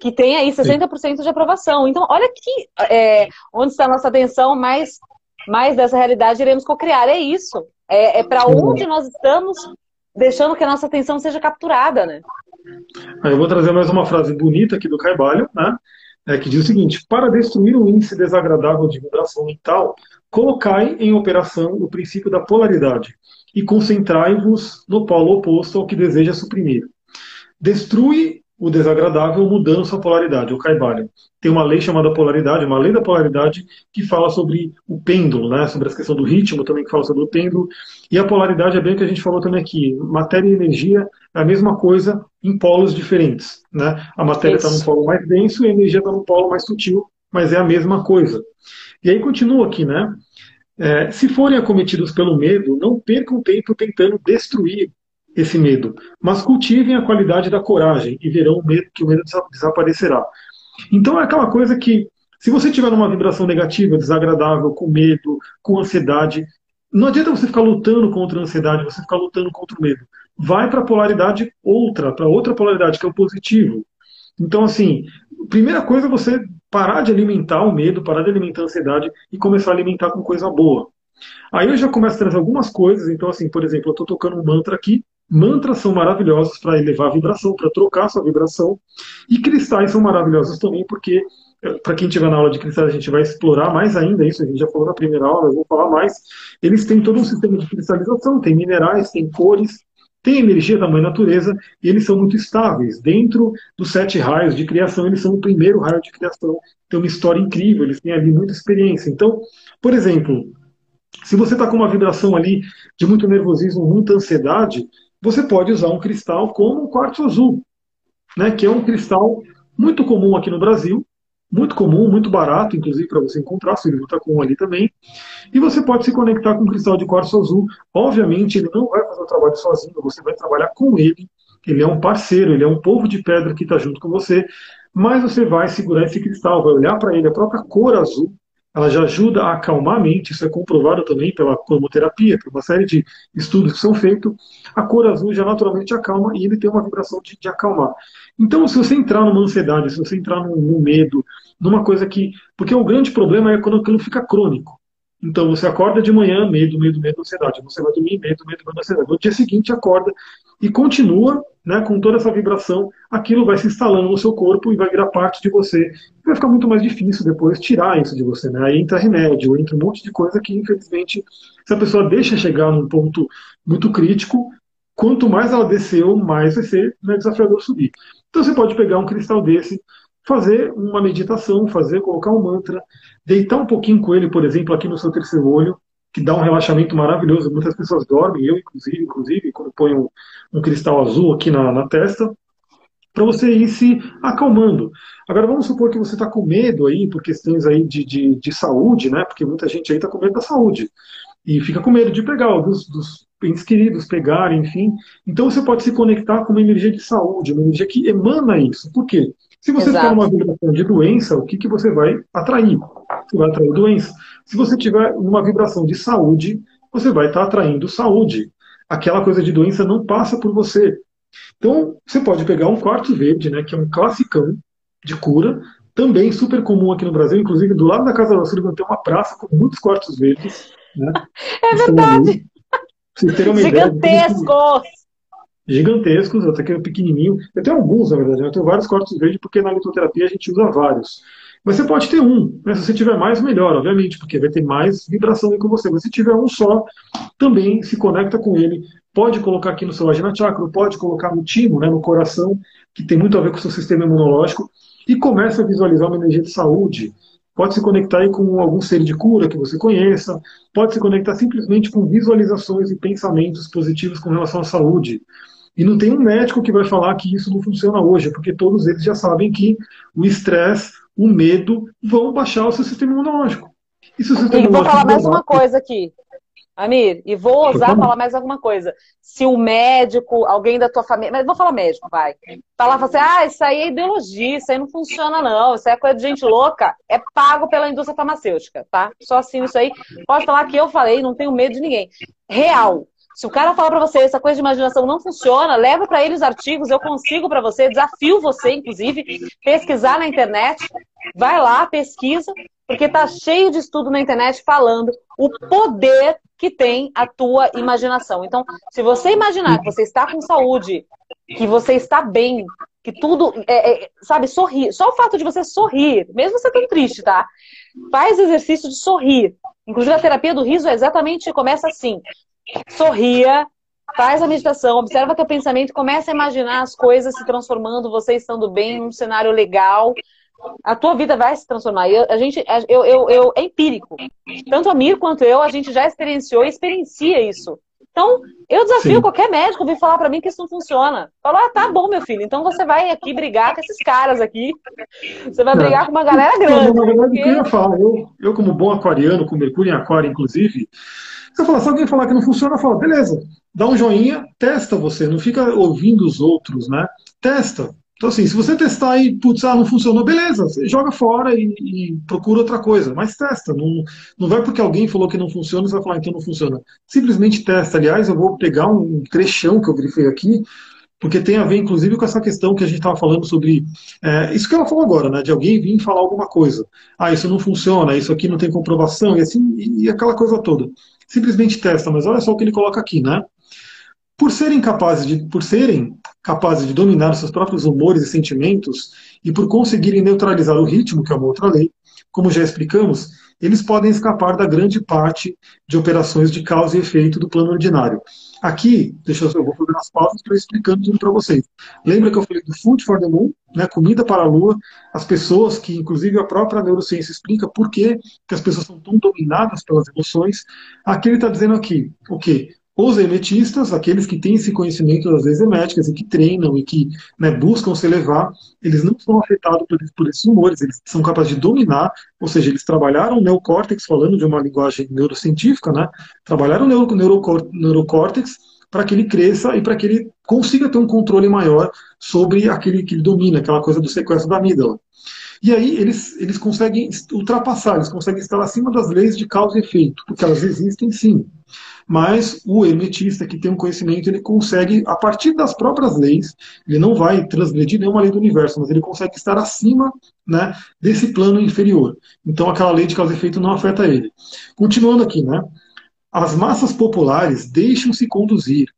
Speaker 2: que tem aí 60% de aprovação. Então, olha que é, onde está a nossa atenção, mais, mais dessa realidade iremos cocriar. É isso. É, é para onde nós estamos deixando que a nossa atenção seja capturada, né?
Speaker 1: Eu vou trazer mais uma frase bonita aqui do Caibalho, né? É, que diz o seguinte: para destruir o índice desagradável de vibração mental, colocai em operação o princípio da polaridade e concentrai-vos no polo oposto ao que deseja suprimir. Destrui o desagradável mudando sua polaridade, o Caibalion. Tem uma lei chamada polaridade, uma lei da polaridade, que fala sobre o pêndulo, né? sobre a questão do ritmo também, que fala sobre o pêndulo. E a polaridade é bem o que a gente falou também aqui. Matéria e energia, é a mesma coisa em polos diferentes. Né? A matéria está no polo mais denso e a energia está no polo mais sutil, mas é a mesma coisa. E aí continua aqui, né? É, se forem acometidos pelo medo, não percam tempo tentando destruir esse medo, mas cultivem a qualidade da coragem e verão o medo, que o medo desaparecerá. Então é aquela coisa que, se você tiver numa vibração negativa, desagradável, com medo, com ansiedade, não adianta você ficar lutando contra a ansiedade, você ficar lutando contra o medo. Vai para a polaridade outra, para outra polaridade, que é o positivo. Então, assim, primeira coisa é você parar de alimentar o medo, parar de alimentar a ansiedade e começar a alimentar com coisa boa. Aí eu já começo a trazer algumas coisas. Então, assim, por exemplo, eu estou tocando um mantra aqui. Mantras são maravilhosos para elevar a vibração, para trocar sua vibração. E cristais são maravilhosos também, porque, eh, para quem estiver na aula de cristais, a gente vai explorar mais ainda isso. A gente já falou na primeira aula, eu vou falar mais. Eles têm todo um sistema de cristalização, tem minerais, tem cores, tem energia da mãe natureza e eles são muito estáveis. Dentro dos sete raios de criação, eles são o primeiro raio de criação. Tem uma história incrível, eles têm ali muita experiência. Então, por exemplo, se você está com uma vibração ali de muito nervosismo, muita ansiedade, você pode usar um cristal como o quartzo azul, né, que é um cristal muito comum aqui no Brasil, muito comum, muito barato, inclusive, para você encontrar, livro está com ali também. E você pode se conectar com o cristal de quartzo azul. Obviamente, ele não vai fazer o trabalho sozinho, você vai trabalhar com ele. Ele é um parceiro, ele é um povo de pedra que está junto com você. Mas você vai segurar esse cristal, vai olhar para ele, a própria cor azul, ela já ajuda a acalmar a mente, isso é comprovado também pela cromoterapia, por uma série de estudos que são feitos. A cor azul já naturalmente acalma e ele tem uma vibração de, de acalmar. Então, se você entrar numa ansiedade, se você entrar num, num medo, numa coisa que. Porque o grande problema é quando aquilo fica crônico. Então você acorda de manhã, medo, medo, medo, ansiedade. Você vai dormir, medo, medo, medo, ansiedade. No dia seguinte acorda e continua né, com toda essa vibração. Aquilo vai se instalando no seu corpo e vai virar parte de você. Vai ficar muito mais difícil depois tirar isso de você. Né? Aí entra remédio, entra um monte de coisa que, infelizmente, se a pessoa deixa chegar num ponto muito crítico, quanto mais ela desceu, mais vai ser né, desafiador subir. Então você pode pegar um cristal desse, fazer uma meditação, fazer, colocar um mantra, deitar um pouquinho com ele, por exemplo, aqui no seu terceiro olho, que dá um relaxamento maravilhoso. Muitas pessoas dormem, eu inclusive, inclusive, quando ponho um, cristal azul aqui na, na testa, para você ir se acalmando. Agora vamos supor que você está com medo aí por questões aí de, de, de, saúde, né? Porque muita gente aí está com medo da saúde e fica com medo de pegar dos, dos entes queridos, pegar, enfim. Então você pode se conectar com uma energia de saúde, uma energia que emana isso. Por quê? Se você Exato. tiver uma vibração de doença, o que, que você vai atrair? Você vai atrair doença. Se você tiver uma vibração de saúde, você vai estar atraindo saúde. Aquela coisa de doença não passa por você. Então, você pode pegar um quartzo verde, né, que é um classicão de cura, também super comum aqui no Brasil, inclusive do lado da Casa da Sullivan tem uma praça com muitos quartos verdes. Né,
Speaker 2: é verdade! Gigantescos!
Speaker 1: Gigantescos, até que é pequenininho. Eu tenho alguns, na verdade. Né? Eu tenho vários cortes verdes, porque na litoterapia a gente usa vários. Mas você pode ter um. Né? Se você tiver mais, melhor, obviamente, porque vai ter mais vibração aí com você. Mas se tiver um só, também se conecta com ele. Pode colocar aqui no seu vagina chakra, pode colocar no timo, né, no coração, que tem muito a ver com o seu sistema imunológico, e começa a visualizar uma energia de saúde. Pode se conectar aí com algum ser de cura que você conheça, pode se conectar simplesmente com visualizações e pensamentos positivos com relação à saúde. E não tem um médico que vai falar que isso não funciona hoje, porque todos eles já sabem que o estresse, o medo vão baixar o seu sistema imunológico.
Speaker 2: E, se o sistema e vou falar mais uma coisa aqui. Amir, e vou ousar falar mais alguma coisa. Se o médico, alguém da tua família, mas vou falar médico, vai. Falar assim, ah, isso aí é ideologia, isso aí não funciona não, isso aí é coisa de gente louca, é pago pela indústria farmacêutica, tá? Só assim isso aí. Pode falar que eu falei, não tenho medo de ninguém. Real. Se o cara falar para você essa coisa de imaginação não funciona, leva para ele os artigos, eu consigo para você, desafio você, inclusive, pesquisar na internet. Vai lá, pesquisa, porque tá cheio de estudo na internet falando o poder que tem a tua imaginação. Então, se você imaginar que você está com saúde, que você está bem, que tudo, é, é, sabe, sorrir. Só o fato de você sorrir, mesmo você tão triste, tá? Faz exercício de sorrir. Inclusive, a terapia do riso é exatamente começa assim sorria, faz a meditação, observa teu pensamento, começa a imaginar as coisas se transformando, você estando bem, num cenário legal. A tua vida vai se transformar. Eu, a gente, eu, eu, eu, é empírico. Tanto a Mir quanto eu, a gente já experienciou e experiencia isso. Então, eu desafio Sim. qualquer médico vir falar para mim que isso não funciona. Falo, ah, tá bom, meu filho, então você vai aqui brigar com esses caras aqui. Você vai brigar é. com uma galera grande. Não, na verdade, porque...
Speaker 1: eu, ia falar, eu, eu, como bom aquariano, com Mercúrio em Aquário, inclusive, se, falar, se alguém falar que não funciona, fala, beleza, dá um joinha, testa você, não fica ouvindo os outros, né? Testa. Então, assim, se você testar e, putz, ah, não funcionou, beleza, você joga fora e, e, procura outra coisa, mas testa. Não, não vai porque alguém falou que não funciona, você vai falar, então não funciona. Simplesmente testa. Aliás, eu vou pegar um trechão que eu grifei aqui, porque tem a ver, inclusive, com essa questão que a gente estava falando sobre. É, isso que ela falou agora, né? De alguém vir falar alguma coisa. Ah, isso não funciona, isso aqui não tem comprovação, e assim, e aquela coisa toda. Simplesmente testa, mas olha só o que ele coloca aqui, né? Por serem capazes de, por serem capazes de dominar seus próprios humores e sentimentos e por conseguirem neutralizar o ritmo, que é uma outra lei, como já explicamos, eles podem escapar da grande parte de operações de causa e efeito do plano ordinário. Aqui, deixa eu, eu vou fazer as pausas para explicando tudo para vocês. Lembra que eu falei do Food for the Moon, né, comida para a lua, as pessoas que, inclusive, a própria neurociência explica por que, que as pessoas são tão dominadas pelas emoções. Aqui ele está dizendo aqui, o quê? Os hermetistas, aqueles que têm esse conhecimento das leis herméticas e que treinam e que né, buscam se elevar, eles não são afetados por, por, esses humores, eles são capazes de dominar, ou seja, eles trabalharam o neocórtex, falando de uma linguagem neurocientífica, né, trabalharam o neuro, neurocórtex para que ele cresça e para que ele consiga ter um controle maior sobre aquele que ele domina, aquela coisa do sequestro da amígdala. E aí eles, eles conseguem ultrapassar, eles conseguem estar acima das leis de causa e efeito, porque elas existem sim mas o hermetista que tem um conhecimento, ele consegue, a partir das próprias leis, ele não vai transgredir nenhuma lei do universo, mas ele consegue estar acima né, desse plano inferior. Então aquela lei de causa e efeito não afeta ele. Continuando aqui, né? As massas populares deixam-se conduzir,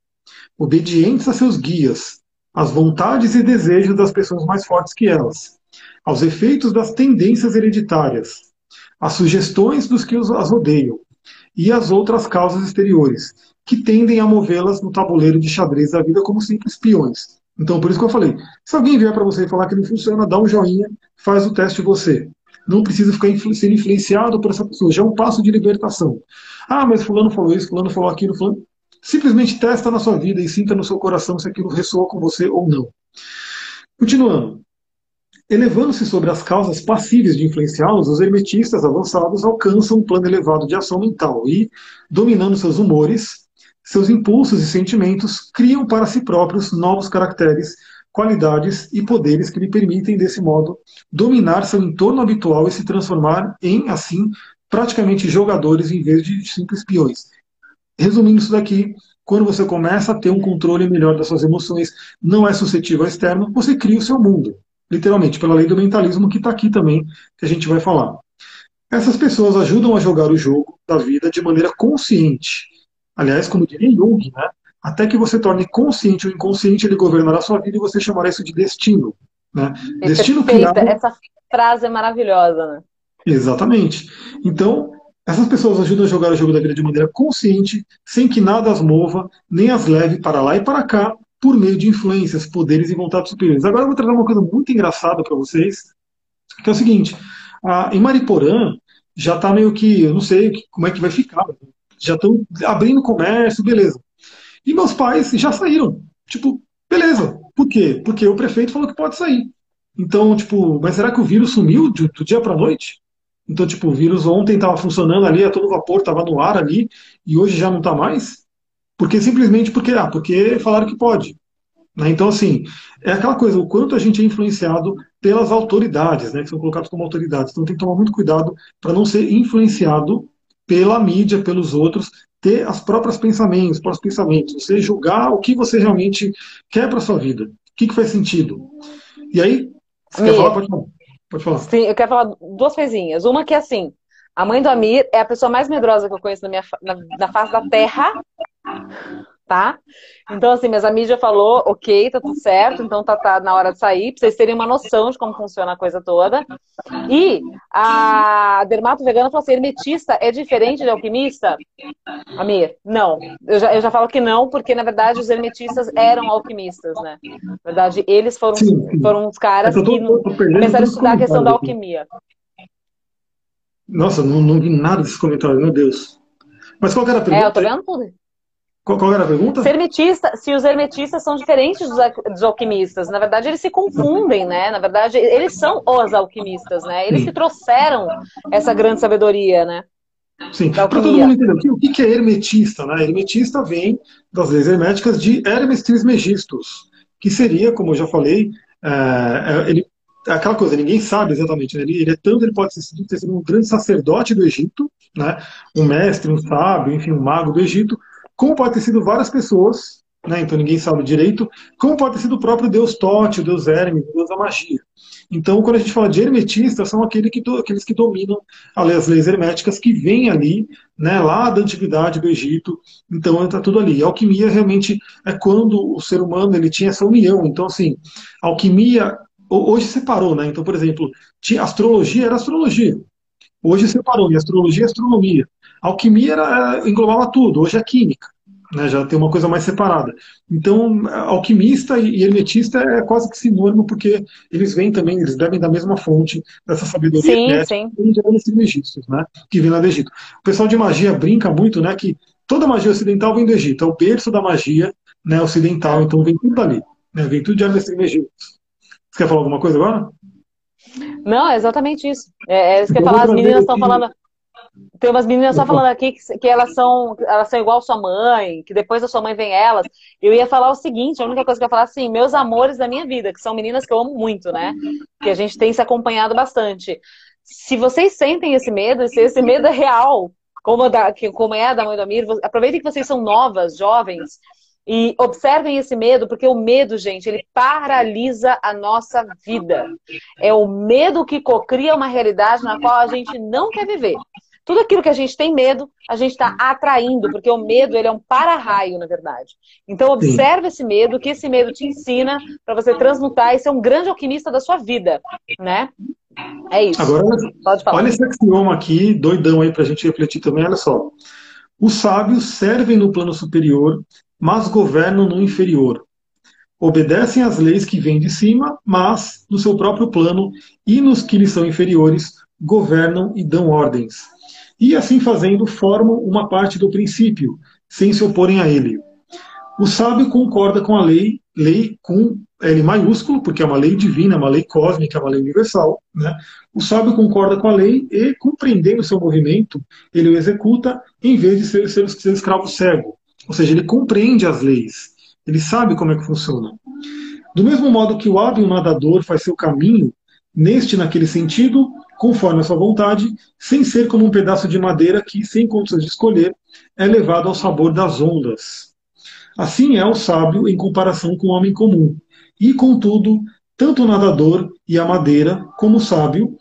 Speaker 1: obedientes a seus guias, às vontades e desejos das pessoas mais fortes que elas, aos efeitos das tendências hereditárias, às sugestões dos que as rodeiam, e as outras causas exteriores, que tendem a movê-las no tabuleiro de xadrez da vida como simples peões. Então, por isso que eu falei, se alguém vier para você falar que não funciona, dá um joinha, faz o teste você. Não precisa ficar influ sendo influenciado por essa pessoa, já é um passo de libertação. Ah, mas fulano falou isso, fulano falou aquilo, fulano... Simplesmente testa na sua vida e sinta no seu coração se aquilo ressoa com você ou não. Continuando. Elevando-se sobre as causas passíveis de influenciá-los, os hermetistas avançados alcançam um plano elevado de ação mental e, dominando seus humores, seus impulsos e sentimentos, criam para si próprios novos caracteres, qualidades e poderes que lhe permitem, desse modo, dominar seu entorno habitual e se transformar em, assim, praticamente jogadores em vez de simples peões. Resumindo isso daqui, quando você começa a ter um controle melhor das suas emoções, não é suscetível ao externo, você cria o seu mundo literalmente, pela lei do mentalismo, que está aqui também, que a gente vai falar. Essas pessoas ajudam a jogar o jogo da vida de maneira consciente. Aliás, como diria Jung, né? até que você torne consciente o inconsciente, ele governará a sua vida e você chamará isso de destino. Né?
Speaker 2: É destino criado... Essa frase é maravilhosa, né?
Speaker 1: Exatamente. Então, essas pessoas ajudam a jogar o jogo da vida de maneira consciente, sem que nada as mova, nem as leve para lá e para cá, por meio de influências, poderes e vontades superiores. Agora eu vou trazer uma coisa muito engraçada para vocês, que é o seguinte: a, em Mariporã já está meio que, eu não sei como é que vai ficar, já estão abrindo comércio, beleza. E meus pais já saíram. Tipo, beleza. Por quê? Porque o prefeito falou que pode sair. Então, tipo, mas será que o vírus sumiu do, do dia para noite? Então, tipo, o vírus ontem estava funcionando ali a todo vapor, estava no ar ali, e hoje já não está mais? Porque simplesmente porque, ah, porque falaram que pode. Né? Então, assim, é aquela coisa, o quanto a gente é influenciado pelas autoridades, né, que são colocados como autoridades. Então tem que tomar muito cuidado para não ser influenciado pela mídia, pelos outros, ter as próprias pensamentos, os próprios pensamentos, você julgar o que você realmente quer para sua vida, o que, que faz sentido. E aí, você quer falar? Pode falar. Pode falar.
Speaker 2: Sim, eu quero falar duas coisinhas. Uma que é assim, a mãe do Amir é a pessoa mais medrosa que eu conheço na, minha, na, na face da terra tá? Então, assim, minhas amigas já falou, ok, tá tudo certo, então tá, tá na hora de sair, pra vocês terem uma noção de como funciona a coisa toda. E a dermato vegana falou assim, hermetista é diferente de alquimista? Amir, não. Eu já, eu já falo que não, porque, na verdade, os hermetistas eram alquimistas, né? Na verdade, eles foram, foram os caras que começaram a estudar a questão da alquimia.
Speaker 1: Nossa, não, não vi nada desses comentários, meu Deus. Mas qual era a pergunta?
Speaker 2: É, eu tô vendo tudo.
Speaker 1: Qual, era a pergunta?
Speaker 2: Se, hermetista, se os hermetistas são diferentes dos, dos, alquimistas. Na verdade, eles se confundem, né? Na verdade, eles são os alquimistas, né? Eles Sim. que trouxeram essa grande sabedoria, né?
Speaker 1: Sim, para todo mundo entender o que é hermetista, né? Hermetista vem das leis herméticas de Hermes Trismegistus, que seria, como eu já falei, é, é ele, é aquela coisa, ninguém sabe exatamente, né? ele, ele, é tanto, ele pode ser, ter sido um grande sacerdote do Egito, né? um mestre, um sábio, enfim, um mago do Egito, como pode ter sido várias pessoas, né? então ninguém sabe direito, como pode ter sido o próprio deus Tote, o deus Hermes, o deus da magia. Então, quando a gente fala de hermetistas, são aquele que, aqueles que dominam as leis herméticas que vêm ali, né, lá da antiguidade do Egito. Então, está tudo ali. A alquimia realmente é quando o ser humano ele tinha essa união. Então, assim, alquimia hoje separou, né? Então, por exemplo, tinha, astrologia era astrologia. Hoje separou, e astrologia é astronomia. A alquimia era, englobava tudo, hoje é química né, já tem uma coisa mais separada. Então, alquimista e hermetista é quase que sinônimo, porque eles vêm também, eles bebem da mesma fonte dessa sabedoria
Speaker 2: sim, sim.
Speaker 1: dos egípcios, né, que vem lá do Egito. O pessoal de magia brinca muito, né, que toda magia ocidental vem do Egito, é o berço da magia né, ocidental, então vem tudo dali, né, vem tudo de Hermes Trismegisto. Você quer falar alguma coisa agora?
Speaker 2: Não, é exatamente isso. É, é isso que eu ia falar, as meninas estão falando tem umas meninas só falando aqui que, que, elas são elas são igual sua mãe, que depois da sua mãe vem elas. Eu ia falar o seguinte, a única coisa que eu ia falar assim, meus amores da minha vida, que são meninas que eu amo muito, né? Que a gente tem se acompanhado bastante. Se vocês sentem esse medo, se esse medo é real, como, da, como é a da mãe do Amir, aproveitem que vocês são novas, jovens, e observem esse medo, porque o medo, gente, ele paralisa a nossa vida. É o medo que cocria uma realidade na qual a gente não quer viver. Tudo aquilo que a gente tem medo, a gente está atraindo, porque o medo ele é um para-raio, na verdade. Então, observe Sim. esse medo, que esse medo te ensina para você transmutar e ser um grande alquimista da sua vida, né? É isso.
Speaker 1: Agora, Pode falar. olha esse axioma aqui, doidão aí para a gente refletir também, olha só. Os sábios servem no plano superior, mas governam no inferior. Obedecem às leis que vêm de cima, mas no seu próprio plano e nos que lhes são inferiores, governam e dão ordens e assim fazendo formam uma parte do princípio, sem se oporem a ele. O sábio concorda com a lei, lei com L maiúsculo, porque é uma lei divina, uma lei cósmica, uma lei universal. Né? O sábio concorda com a lei e, compreendendo seu movimento, ele o executa em vez de ser, ser, ser escravo cego. Ou seja, ele compreende as leis, ele sabe como é que funciona. Do mesmo modo que o hábil nadador faz seu caminho, neste naquele sentido, conforme a sua vontade, sem ser como um pedaço de madeira que, sem condições de escolher, é levado ao sabor das ondas. Assim é o sábio em comparação com o homem comum. E, contudo, tanto o nadador e a madeira, como o sábio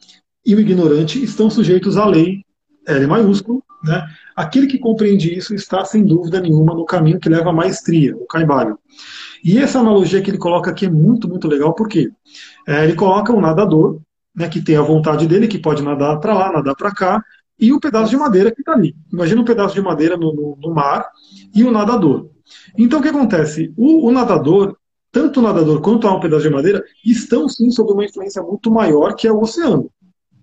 Speaker 1: e o ignorante estão sujeitos à lei, L maiúsculo, né? Aquele que compreende isso está, sem dúvida nenhuma, no caminho que leva à maestria, o caibalho. E essa analogia que ele coloca aqui é muito, muito legal, porque é, ele coloca o nadador né, que tem a vontade dele, que pode nadar para lá, nadar para cá, e o pedaço de madeira que está ali. Imagina um pedaço de madeira no, no, no, mar e o nadador. Então o que acontece? O, o nadador, tanto o nadador quanto um pedaço de madeira, estão sim sob uma influência muito maior que é o oceano.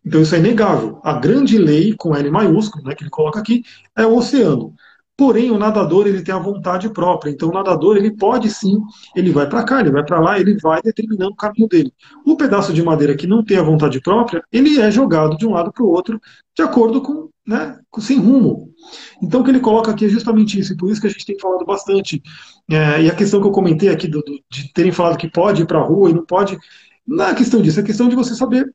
Speaker 1: Então isso é inegável. A grande lei, com L maiúsculo, né, que ele coloca aqui, é o oceano. Porém, o nadador ele tem a vontade própria. Então, o nadador ele pode sim, ele vai para cá, ele vai para lá, ele vai determinando o caminho dele. O pedaço de madeira que não tem a vontade própria, ele é jogado de um lado para o outro, de acordo com, né, sem rumo. Então, o que ele coloca aqui é justamente isso, e por isso que a gente tem falado bastante. É, e a questão que eu comentei aqui do, do, de terem falado que pode ir para a rua e não pode, não é questão disso, é questão de você saber,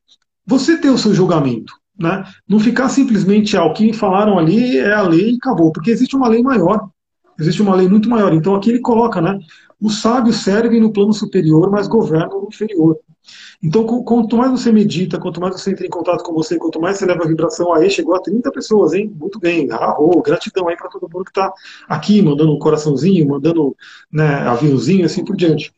Speaker 1: você ter o seu julgamento. Né? Não ficar simplesmente, ah, o que falaram ali é a lei e acabou, porque existe uma lei maior. Existe uma lei muito maior. Então aqui ele coloca, né? Os sábios servem no plano superior, mas governam no inferior. Então, quanto mais você medita, quanto mais você entra em contato com você, quanto mais você leva a vibração, aí chegou a 30 pessoas, hein? Muito bem, arro, gratidão aí para todo mundo que está aqui, mandando um coraçãozinho, mandando né, aviãozinho, assim por diante.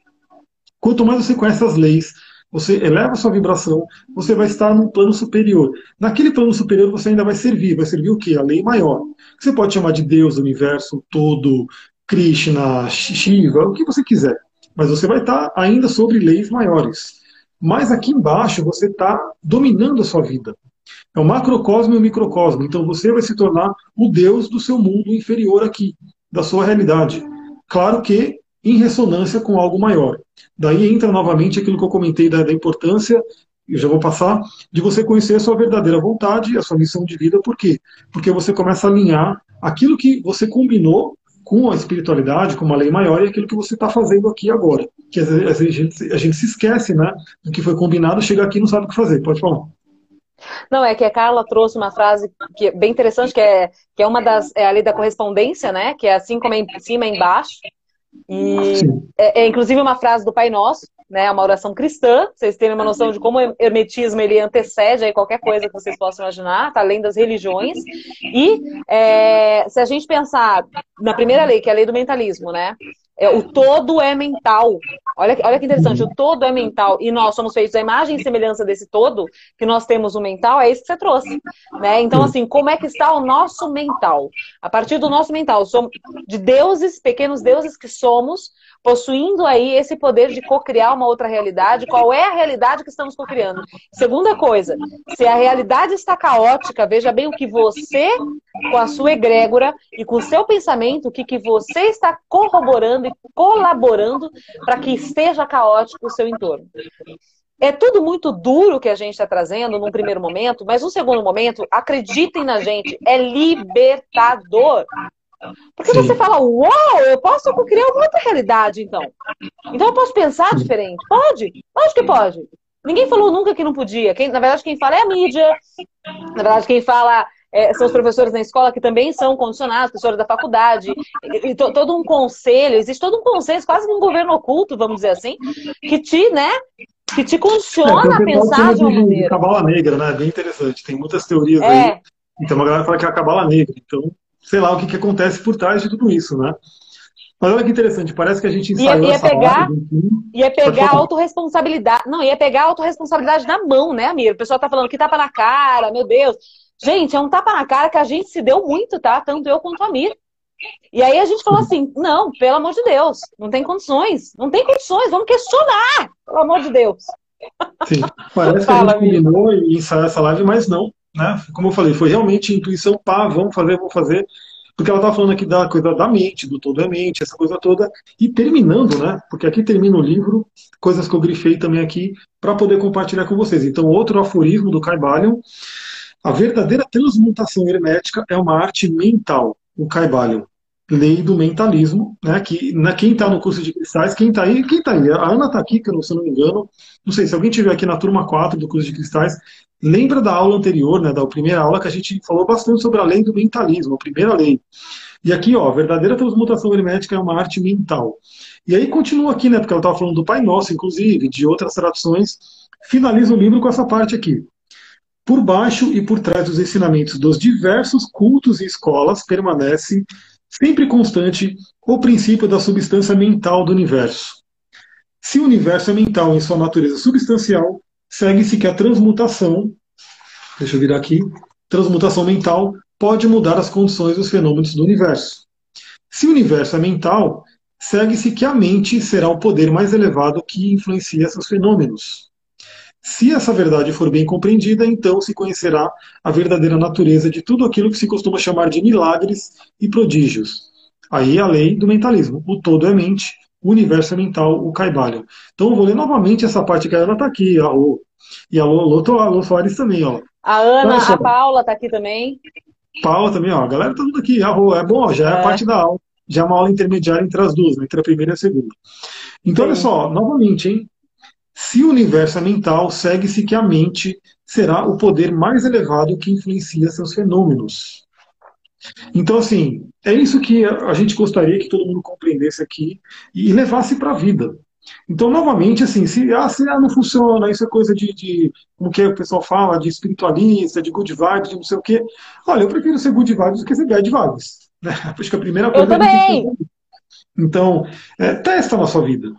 Speaker 1: Quanto mais você conhece as leis, você eleva a sua vibração, você vai estar num plano superior. Naquele plano superior você ainda vai servir. Vai servir o quê? A lei maior. Você pode chamar de Deus, universo todo, Krishna, Shiva, o que você quiser. Mas você vai estar ainda sobre leis maiores. Mas aqui embaixo você está dominando a sua vida. É o macrocosmo e o microcosmo. Então você vai se tornar o Deus do seu mundo inferior aqui. da sua realidade. Claro que em ressonância com algo maior. Daí entra novamente aquilo que eu comentei da, da importância, eu já vou passar, de você conhecer a sua verdadeira vontade, a sua missão de vida. Por quê? Porque você começa a alinhar aquilo que você combinou com a espiritualidade, com uma lei maior, e aquilo que você está fazendo aqui agora. Que às vezes a gente, a gente se esquece né, do que foi combinado, chega aqui e não sabe o que fazer. Pode falar.
Speaker 2: Não, é que a Carla trouxe uma frase que é bem interessante, que é, que é uma das. É a lei da correspondência, né? Que é assim como é em cima, é embaixo. E é, é, inclusive uma frase do Pai Nosso, né? Uma oração cristã. Vocês terem uma noção de como o hermetismo ele antecede aí qualquer coisa que vocês possam imaginar, tá além das religiões. E é, se a gente pensar na primeira lei, que é a lei do mentalismo, né? É, o todo é mental. Olha, olha que interessante, o todo é mental. E nós somos feitos da imagem e semelhança desse todo, que nós temos o mental, é isso que você trouxe. Né? Então, assim, como é que está o nosso mental? A partir do nosso mental, somos de deuses, pequenos deuses que somos, possuindo aí esse poder de co-criar uma outra realidade. Qual é a realidade que estamos co-criando? Segunda coisa, se a realidade está caótica, veja bem o que você, com a sua egrégora e com o seu pensamento, o que, que você está corroborando e colaborando para que esteja caótico o seu entorno. É tudo muito duro que a gente está trazendo num primeiro momento, mas no segundo momento, acreditem na gente, é libertador. Porque Sim. você fala, uau, eu posso criar uma outra realidade, então. Então eu posso pensar diferente. Pode, acho que pode. Ninguém falou nunca que não podia. Quem, na verdade, quem fala é a mídia. Na verdade, quem fala é, são os professores na escola que também são condicionados, professores da faculdade, e, e to, todo um conselho, existe todo um consenso, quase um governo oculto, vamos dizer assim, que te, né, que te condiciona é, a pensar de uma maneira.
Speaker 1: Cabala negra, né? Bem interessante. Tem muitas teorias é. aí. Então, uma galera fala que é a cabala negra. Então, sei lá o que, que acontece por trás de tudo isso, né? Mas olha que interessante, parece que a gente ensaiou
Speaker 2: ia, ia pegar, Ia pegar a autorresponsabilidade. Não, ia pegar a autorresponsabilidade na mão, né, Amir? O pessoal tá falando que tapa na cara, meu Deus. Gente, é um tapa na cara que a gente se deu muito, tá? Tanto eu quanto a Amir. E aí a gente falou assim: não, pelo amor de Deus, não tem condições, não tem condições, vamos questionar, pelo amor de Deus.
Speaker 1: Sim, parece que Fala, a gente combinou e ensaiar essa live, mas não né? Como eu falei, foi realmente intuição, pá, vamos fazer, vamos fazer. Porque ela estava falando aqui da coisa da mente, do todo é mente, essa coisa toda. E terminando, né? Porque aqui termina o livro, coisas que eu grifei também aqui, para poder compartilhar com vocês. Então, outro aforismo do Caibalion. A verdadeira transmutação hermética é uma arte mental, o Caibalion. Lei do mentalismo, né? Que na, quem está no curso de cristais, quem está aí, quem está aí? A Ana está aqui, se eu não me engano. Não sei, se alguém estiver aqui na turma 4 do curso de cristais, Lembra da aula anterior, né, da primeira aula, que a gente falou bastante sobre a lei do mentalismo, a primeira lei. E aqui, ó, a verdadeira transmutação hermética é uma arte mental. E aí continua aqui, né, porque ela estava falando do Pai Nosso, inclusive, de outras traduções. Finaliza o livro com essa parte aqui. Por baixo e por trás dos ensinamentos dos diversos cultos e escolas permanece, sempre constante, o princípio da substância mental do universo. Se o universo é mental em sua natureza substancial, segue-se que a transmutação, deixa eu virar aqui, transmutação mental pode mudar as condições dos fenômenos do universo. Se o universo é mental, segue-se que a mente será o poder mais elevado que influencia esses fenômenos. Se essa verdade for bem compreendida, então se conhecerá a verdadeira natureza de tudo aquilo que se costuma chamar de milagres e prodígios. Aí a lei do mentalismo. O todo é mente, o universo mental, o Caibalion. Então eu vou ler novamente essa parte que a Ana está aqui, ó, e a Lô, Soares também, ó.
Speaker 2: A Ana, a Paula está aqui também.
Speaker 1: Paula também, ó. A galera tá tudo aqui. Ah, é bom, já é, é, a parte da aula. Já é uma aula intermediária entre as duas, né, entre a primeira e a segunda. Então, Sim. olha só, novamente, hein? Se o universo é mental, segue-se que a mente será o poder mais elevado que influencia seus fenômenos. Então, assim, é isso que a gente gostaria que todo mundo compreendesse aqui e levasse para a vida. Então, novamente, assim, se, ah, se ah, não funciona, isso é coisa de, de, como que o pessoal fala, de espiritualista, de good vibes, de não sei o quê. Olha, eu prefiro ser good vibes do que ser bad vibes. Né? Acho que a primeira coisa...
Speaker 2: Eu também!
Speaker 1: Então, é, testa na sua vida.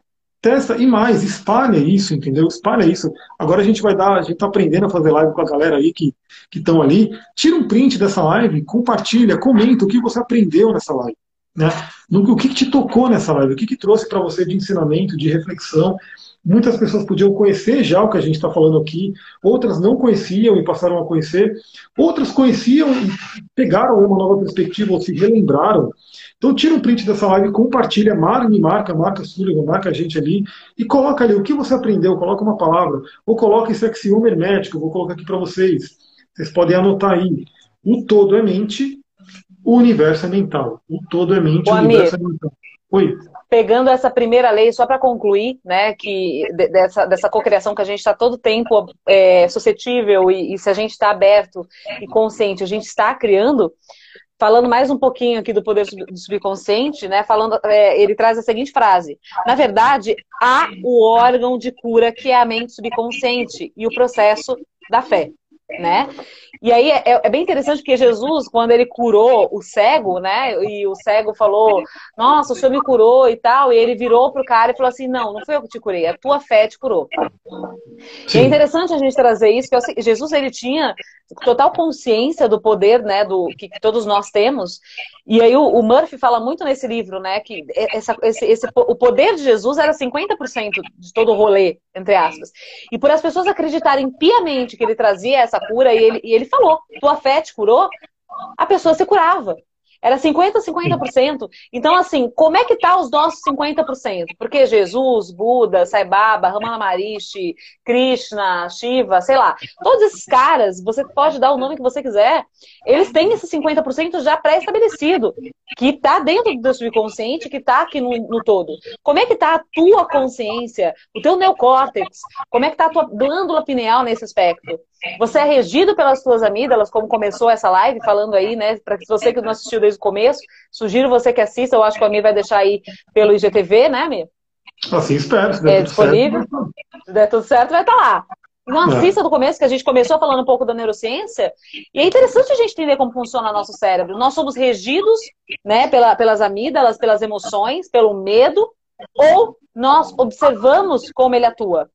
Speaker 1: Testa e mais, espalha isso, entendeu? Espalha isso. Agora a gente vai dar, a gente tá aprendendo a fazer live com a galera aí que estão ali. Tira um print dessa live, compartilha, comenta o que você aprendeu nessa live. Né? O que, que, te tocou nessa live? O que, que trouxe para você de ensinamento, de reflexão? Muitas pessoas podiam conhecer já o que a gente está falando aqui, outras não conheciam e passaram a conhecer, outras conheciam e pegaram uma nova perspectiva ou se relembraram. Então tira um print dessa live, compartilha, marca, me marca, marca Sullivan, marca a gente ali e coloca ali o que você aprendeu, coloca uma palavra, ou coloca esse axioma hermético, eu vou colocar aqui para vocês. Vocês podem anotar aí. O todo é mente, o universo é mental. O todo é mente, o, o universo é mental.
Speaker 2: Oi. Pegando essa primeira lei, só para concluir, né, que dessa, dessa cocriação que a gente está todo tempo é, suscetível e, e se a gente está aberto e consciente, a gente está criando, falando mais um pouquinho aqui do poder do subconsciente, né? Falando, é, ele traz a seguinte frase: na verdade, há o órgão de cura que é a mente subconsciente e o processo da fé né? E aí é, é, bem interessante porque Jesus, quando ele curou o cego, né? E o cego falou, nossa, o senhor me curou e tal, e ele virou pro cara e falou assim, não, não foi eu que te curei, a tua fé te curou. Sim. E é interessante a gente trazer isso, que Jesus ele tinha total consciência do poder, né, do que, todos nós temos. E aí o, o, Murphy fala muito nesse livro, né, que essa, esse, esse, o poder de Jesus era 50% de todo o rolê, entre aspas. E por as pessoas acreditarem piamente que ele trazia essa cura, e ele, e ele falou, tua fé te curou, a pessoa se curava. Era 50%, 50%. Então, assim, como é que tá os nossos 50%? Porque Jesus, Buda, Sai Baba, Ramana Maharishi, Krishna, Shiva, sei lá, todos esses caras, você pode dar o nome que você quiser, eles têm esse 50% já pré-estabelecido, que tá dentro do subconsciente, que tá aqui no, no, todo. Como é que tá a tua consciência, o teu neocórtex? Como é que tá a tua glândula pineal nesse aspecto? Você é regido pelas suas amígdalas, como começou essa live, falando aí, né? Para você que não assistiu desde o começo, sugiro você que assista. Eu acho que a Mir vai deixar aí pelo IGTV, né, Mir?
Speaker 1: Assim espero.
Speaker 2: Se der é disponível. Certo, se der tudo certo, vai estar tá lá. Não é. assista do começo, que a gente começou falando um pouco da neurociência, e é interessante a gente entender como funciona o nosso cérebro. Nós somos regidos né, pela, pelas amígdalas, pelas emoções, pelo medo, ou nós observamos como ele atua.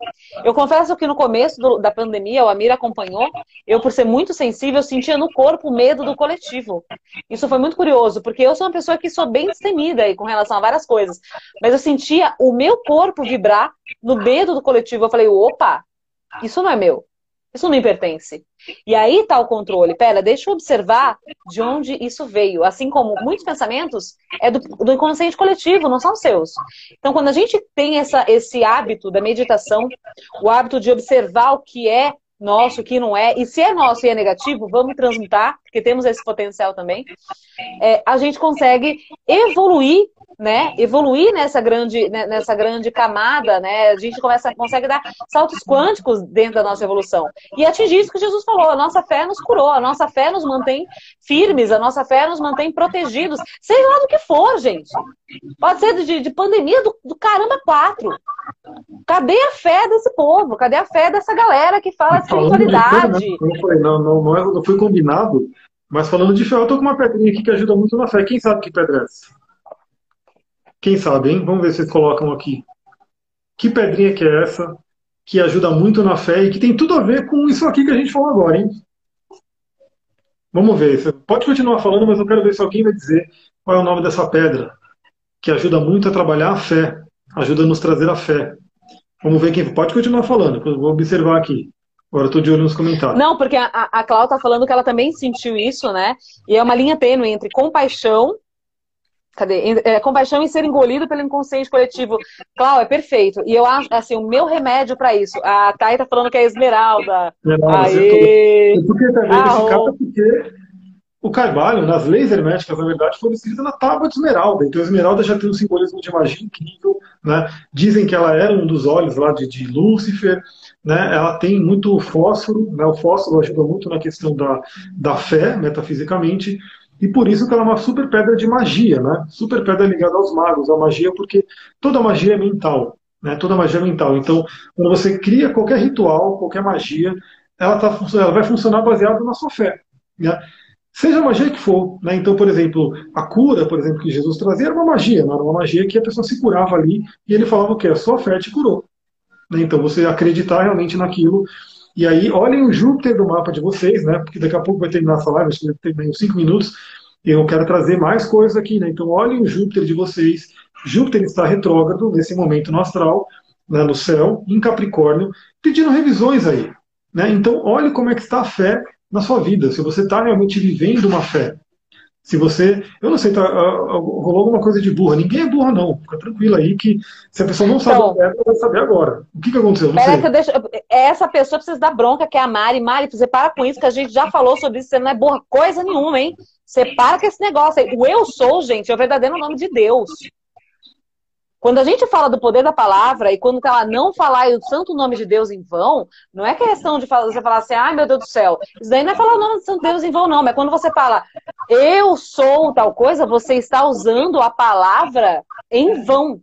Speaker 2: Eu confesso que no começo do, da pandemia, o Amir acompanhou, eu, por ser muito sensível, sentia no corpo o medo do coletivo. Isso foi muito curioso, porque eu sou uma pessoa que sou bem destemida aí com relação a várias coisas, mas eu sentia o meu corpo vibrar no medo do coletivo. Eu falei, opa, isso não é meu. Isso não me pertence. E aí está o controle. Pera, deixa eu observar de onde isso veio. Assim como muitos pensamentos é do, do inconsciente coletivo, não são seus. Então, quando a gente tem essa, esse hábito da meditação, o hábito de observar o que é nosso, o que não é, e se é nosso e é negativo, vamos transmutar, porque temos esse potencial também, é, a gente consegue evoluir né, evoluir nessa grande, né, nessa grande camada, né, a gente começa, consegue dar saltos quânticos dentro da nossa evolução. E atingir isso que Jesus falou, a nossa fé nos curou, a nossa fé nos mantém firmes, a nossa fé nos mantém protegidos, seja lá do que for, gente. Pode ser de, de pandemia do, do, caramba quatro. Cadê a fé desse povo? Cadê a fé dessa galera que fala de espiritualidade?
Speaker 1: Né? Não, não, não, é, não foi combinado, mas falando de fé, eu tô com uma pedrinha aqui que ajuda muito na fé. Quem sabe que pedra é essa? Quem sabe, hein? Vamos ver se vocês colocam aqui. Que pedrinha que é essa? Que ajuda muito na fé e que tem tudo a ver com isso aqui que a gente falou agora, hein? Vamos ver. Você pode continuar falando, mas eu quero ver se alguém vai dizer qual é o nome dessa pedra. Que ajuda muito a trabalhar a fé. Ajuda a nos trazer a fé. Vamos ver quem. Pode continuar falando, eu vou observar aqui. Agora eu de olho nos comentários.
Speaker 2: Não, porque a, a Cláudia tá falando que ela também sentiu isso, né? E é uma linha tênue entre compaixão Cadê? É, compaixão e ser engolido pelo inconsciente coletivo. Clau, é perfeito. E eu acho, assim, o meu remédio para isso. A Thay tá falando que é esmeralda. Esmeralda,
Speaker 1: Aê! Porque também ah, esse porque o Carvalho, nas leis herméticas, na verdade, foi escrito na tábua de esmeralda. Então, a esmeralda já tem um simbolismo de magia incrível. Né? Dizem que ela era um dos olhos lá de, de Lúcifer. Né? Ela tem muito fósforo. Né? O fósforo ajuda muito na questão da, da fé, metafisicamente. E por isso que ela é uma super pedra de magia, né? Super pedra ligada aos magos, à magia, porque toda magia é mental, né? Toda magia é mental. Então, quando você cria qualquer ritual, qualquer magia, ela, tá, ela vai funcionar baseado na sua fé, né? Seja a magia que for, né? Então, por exemplo, a cura, por exemplo, que Jesus trazia era uma magia, não era uma magia que a pessoa se curava ali e ele falava o quê? A sua fé te curou. Né? Então, você acreditar realmente naquilo e aí, olhem o Júpiter do mapa de vocês, né? Porque daqui a pouco vai terminar essa live, acho que tem meio cinco minutos. Eu quero trazer mais coisas aqui, né? Então, olhem o Júpiter de vocês. Júpiter está retrógrado nesse momento no astral. né, no céu, em Capricórnio, pedindo revisões aí. Né? Então, olhe como é que está a fé na sua vida, se você está realmente vivendo uma fé. Se você. Eu não sei, tá, rolou alguma coisa de burra. Ninguém é burra, não. Fica tranquilo aí que se a pessoa não sabe então, ela vai saber agora. O que, que aconteceu? Não sei.
Speaker 2: Que deixo, essa pessoa precisa dar bronca, que é a Mari. Mari, você para com isso, que a gente já falou sobre isso. Você não é burra coisa nenhuma, hein? Você para com esse negócio aí. O eu sou, gente, é o verdadeiro nome de Deus. Quando a gente fala do poder da palavra e quando ela não falar o santo nome de Deus em vão, não é questão de você falar assim, ai meu Deus do céu. Isso daí não é falar o nome do santo Deus em vão, não. Mas quando você fala, eu sou tal coisa, você está usando a palavra em vão.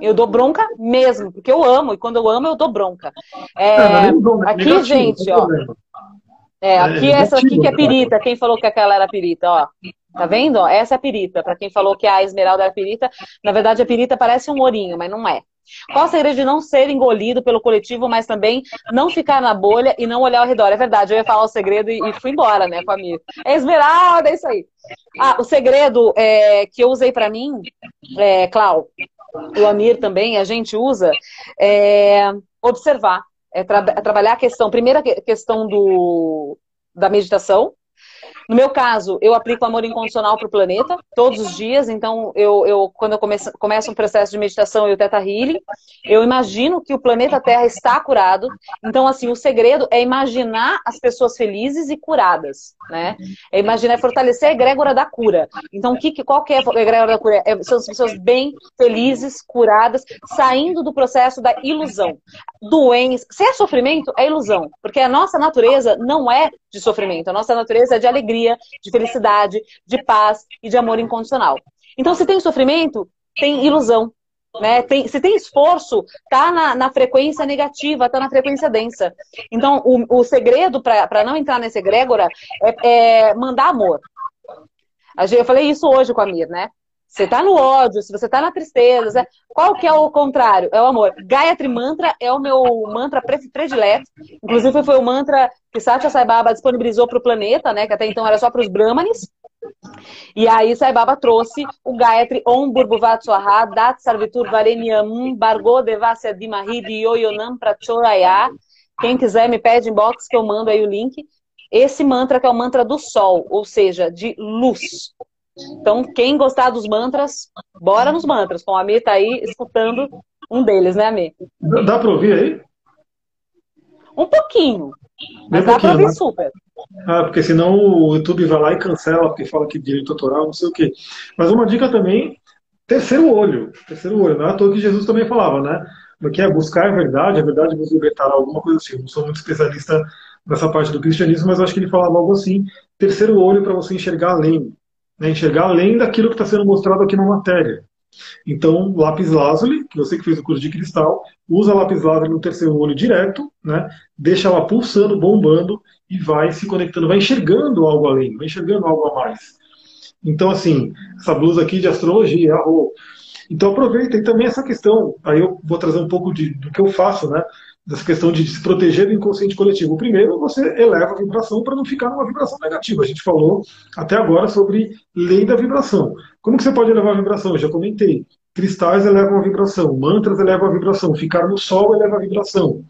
Speaker 2: Eu dou bronca mesmo, porque eu amo, e quando eu amo, eu dou bronca. É, é aqui, gente, ó. É, aqui, essa aqui que é pirita. Quem falou que aquela era pirita, ó. Tá vendo? Essa é a pirita. Para quem falou que a esmeralda era pirita, na verdade a pirita parece um ourinho, mas não é. Qual o segredo de não ser engolido pelo coletivo, mas também não ficar na bolha e não olhar ao redor? É verdade, eu ia falar o segredo e, fui embora, né, com a minha. É esmeralda, é isso aí. Ah, o segredo é, que eu usei para mim, é, Clau, o Amir também, a gente usa, é observar. É, tra trabalhar a questão, primeira questão do, da meditação, no meu caso, eu aplico amor incondicional para o planeta todos os dias. Então, eu, eu quando eu começo, começo um processo de meditação e o Teta Healing, eu imagino que o planeta Terra está curado. Então, assim, o segredo é imaginar as pessoas felizes e curadas, né? É imaginar, é fortalecer a egrégora da cura. Então, que, qual que é a egrégora da cura? É, são as pessoas bem felizes, curadas, saindo do processo da ilusão. Doença. Se é sofrimento, é ilusão. Porque a nossa natureza não é de sofrimento. A nossa natureza é de alegria, de felicidade, de paz e de amor incondicional. Então, se tem sofrimento, tem ilusão. Né? Tem, se tem esforço, tá na, na frequência negativa, tá na frequência densa. Então, o, o segredo para não entrar nesse egrégora é, é mandar amor. Eu falei isso hoje com a Mir, né? Você tá no ódio, se você tá na tristeza, qual que é o contrário? É o amor. Gayatri Mantra é o meu mantra predileto. Inclusive foi o mantra que Satya Sai Baba disponibilizou para o planeta, né? Que até então era só para os brahmanes. E aí Sai Baba trouxe o Gayatri Om Burbhuvat Swaha Dat Sarvitur Varenyam Bargo Devasya Dimahi Yoyonam Prachoraya. Quem quiser me pede inbox que eu mando aí o link. Esse mantra que é o mantra do sol, ou seja, de luz. Então, quem gostar dos mantras, bora nos mantras. Com a Amir tá aí escutando um deles, né, Amir?
Speaker 1: Dá para ouvir aí?
Speaker 2: Um pouquinho. Mas dá para ouvir mas... super.
Speaker 1: Ah, porque senão o YouTube vai lá e cancela, porque fala que direito autoral, não sei o quê. Mas uma dica também, terceiro olho. Terceiro olho, não é à toa que Jesus também falava, né? Porque é buscar a verdade, a verdade vos libertará, alguma coisa assim. Eu não sou muito especialista nessa parte do cristianismo, mas acho que ele falava algo assim, terceiro olho para você enxergar além né, enxergar além daquilo que está sendo mostrado aqui na matéria. Então, lápis lazuli, que você que fez o curso de cristal, usa lápis lazuli no terceiro olho direto, né, deixa ela pulsando, bombando e vai se conectando, vai enxergando algo além, vai enxergando algo a mais. Então, assim, essa blusa aqui de astrologia. Então, aproveitem também essa questão. Aí eu vou trazer um pouco de, do que eu faço, né? Dessa questão de se proteger do inconsciente coletivo. Primeiro, você eleva a vibração para não ficar numa vibração negativa. A gente falou até agora sobre lei da vibração. Como que você pode elevar a vibração? Eu já comentei. Cristais elevam a vibração, mantras elevam a vibração, ficar no sol eleva a vibração.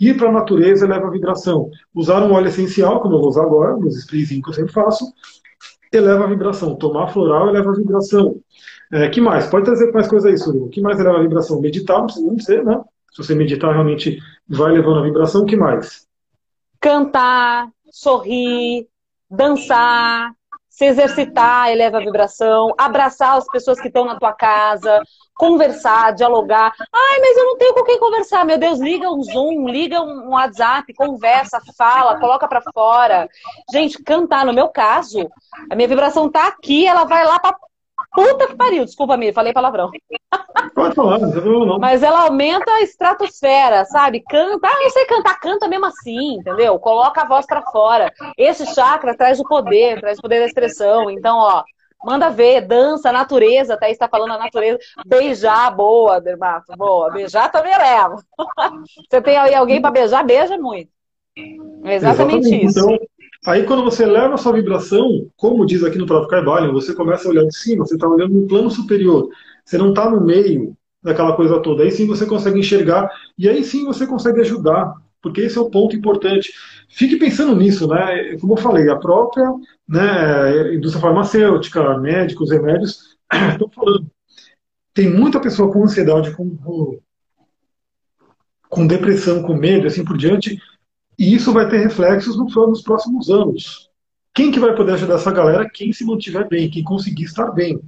Speaker 1: Ir para a natureza eleva a vibração. Usar um óleo essencial, como eu vou usar agora, nos sprayzinhos que eu sempre faço, eleva a vibração. Tomar floral eleva a vibração. É, que mais? Pode trazer mais coisas aí, Surino. O que mais eleva a vibração? Meditar, não precisa ser, né? Se você meditar, realmente vai levando a vibração. O que mais?
Speaker 2: Cantar, sorrir, dançar, se exercitar eleva a vibração, abraçar as pessoas que estão na tua casa, conversar, dialogar. Ai, mas eu não tenho com quem conversar. Meu Deus, liga um Zoom, liga um WhatsApp, conversa, fala, coloca para fora. Gente, cantar, no meu caso, a minha vibração tá aqui, ela vai lá para Puta que pariu, desculpa me, falei palavrão.
Speaker 1: Pode falar, não tem problema não.
Speaker 2: Mas ela aumenta a estratosfera, sabe? Canta, ah, não sei cantar, canta mesmo assim, entendeu? Coloca a voz para fora. Esse chakra traz o poder, traz o poder da expressão. Então, ó, manda ver, dança, natureza, até está falando a natureza. Beijar, boa, Dermato, boa. Beijar também leva. Você tem aí alguém para beijar, beija muito. É exatamente, exatamente. isso. Então,
Speaker 1: Aí quando você leva a sua vibração, como diz aqui no próprio Carvalho, você começa a olhar de cima, você está olhando no plano superior. Você não está no meio, daquela coisa toda. Aí sim você consegue enxergar e aí sim você consegue ajudar, porque esse é o ponto importante. Fique pensando nisso, né? Como eu falei, a própria né, indústria farmacêutica, médicos, remédios, estão falando. Tem muita pessoa com ansiedade, com, com depressão, com medo, assim por diante, e isso vai ter reflexos nos próximos anos. Quem que vai poder ajudar essa galera? Quem se mantiver bem, quem conseguir estar bem.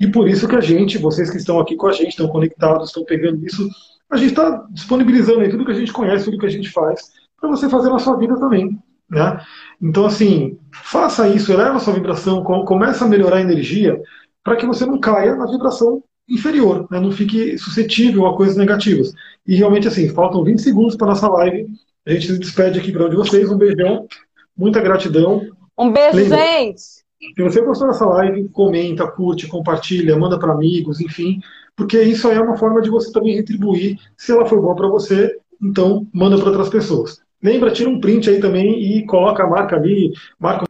Speaker 1: E por isso que a gente, vocês que estão aqui com a gente, estão conectados, estão pegando isso, a gente está disponibilizando aí tudo que a gente conhece, tudo que a gente faz, para você fazer na sua vida também. Né? Então, assim, faça isso, eleva a sua vibração, começa a melhorar a energia, para que você não caia na vibração inferior, né? não fique suscetível a coisas negativas. E realmente, assim, faltam 20 segundos para nossa live. A gente se despede aqui para de vocês. Um beijão, muita gratidão.
Speaker 2: Um beijo, Lembra, gente!
Speaker 1: Se você gostou dessa live, comenta, curte, compartilha, manda para amigos, enfim, porque isso aí é uma forma de você também retribuir. Se ela foi boa para você, então manda para outras pessoas. Lembra, tira um print aí também e coloca a marca ali, marca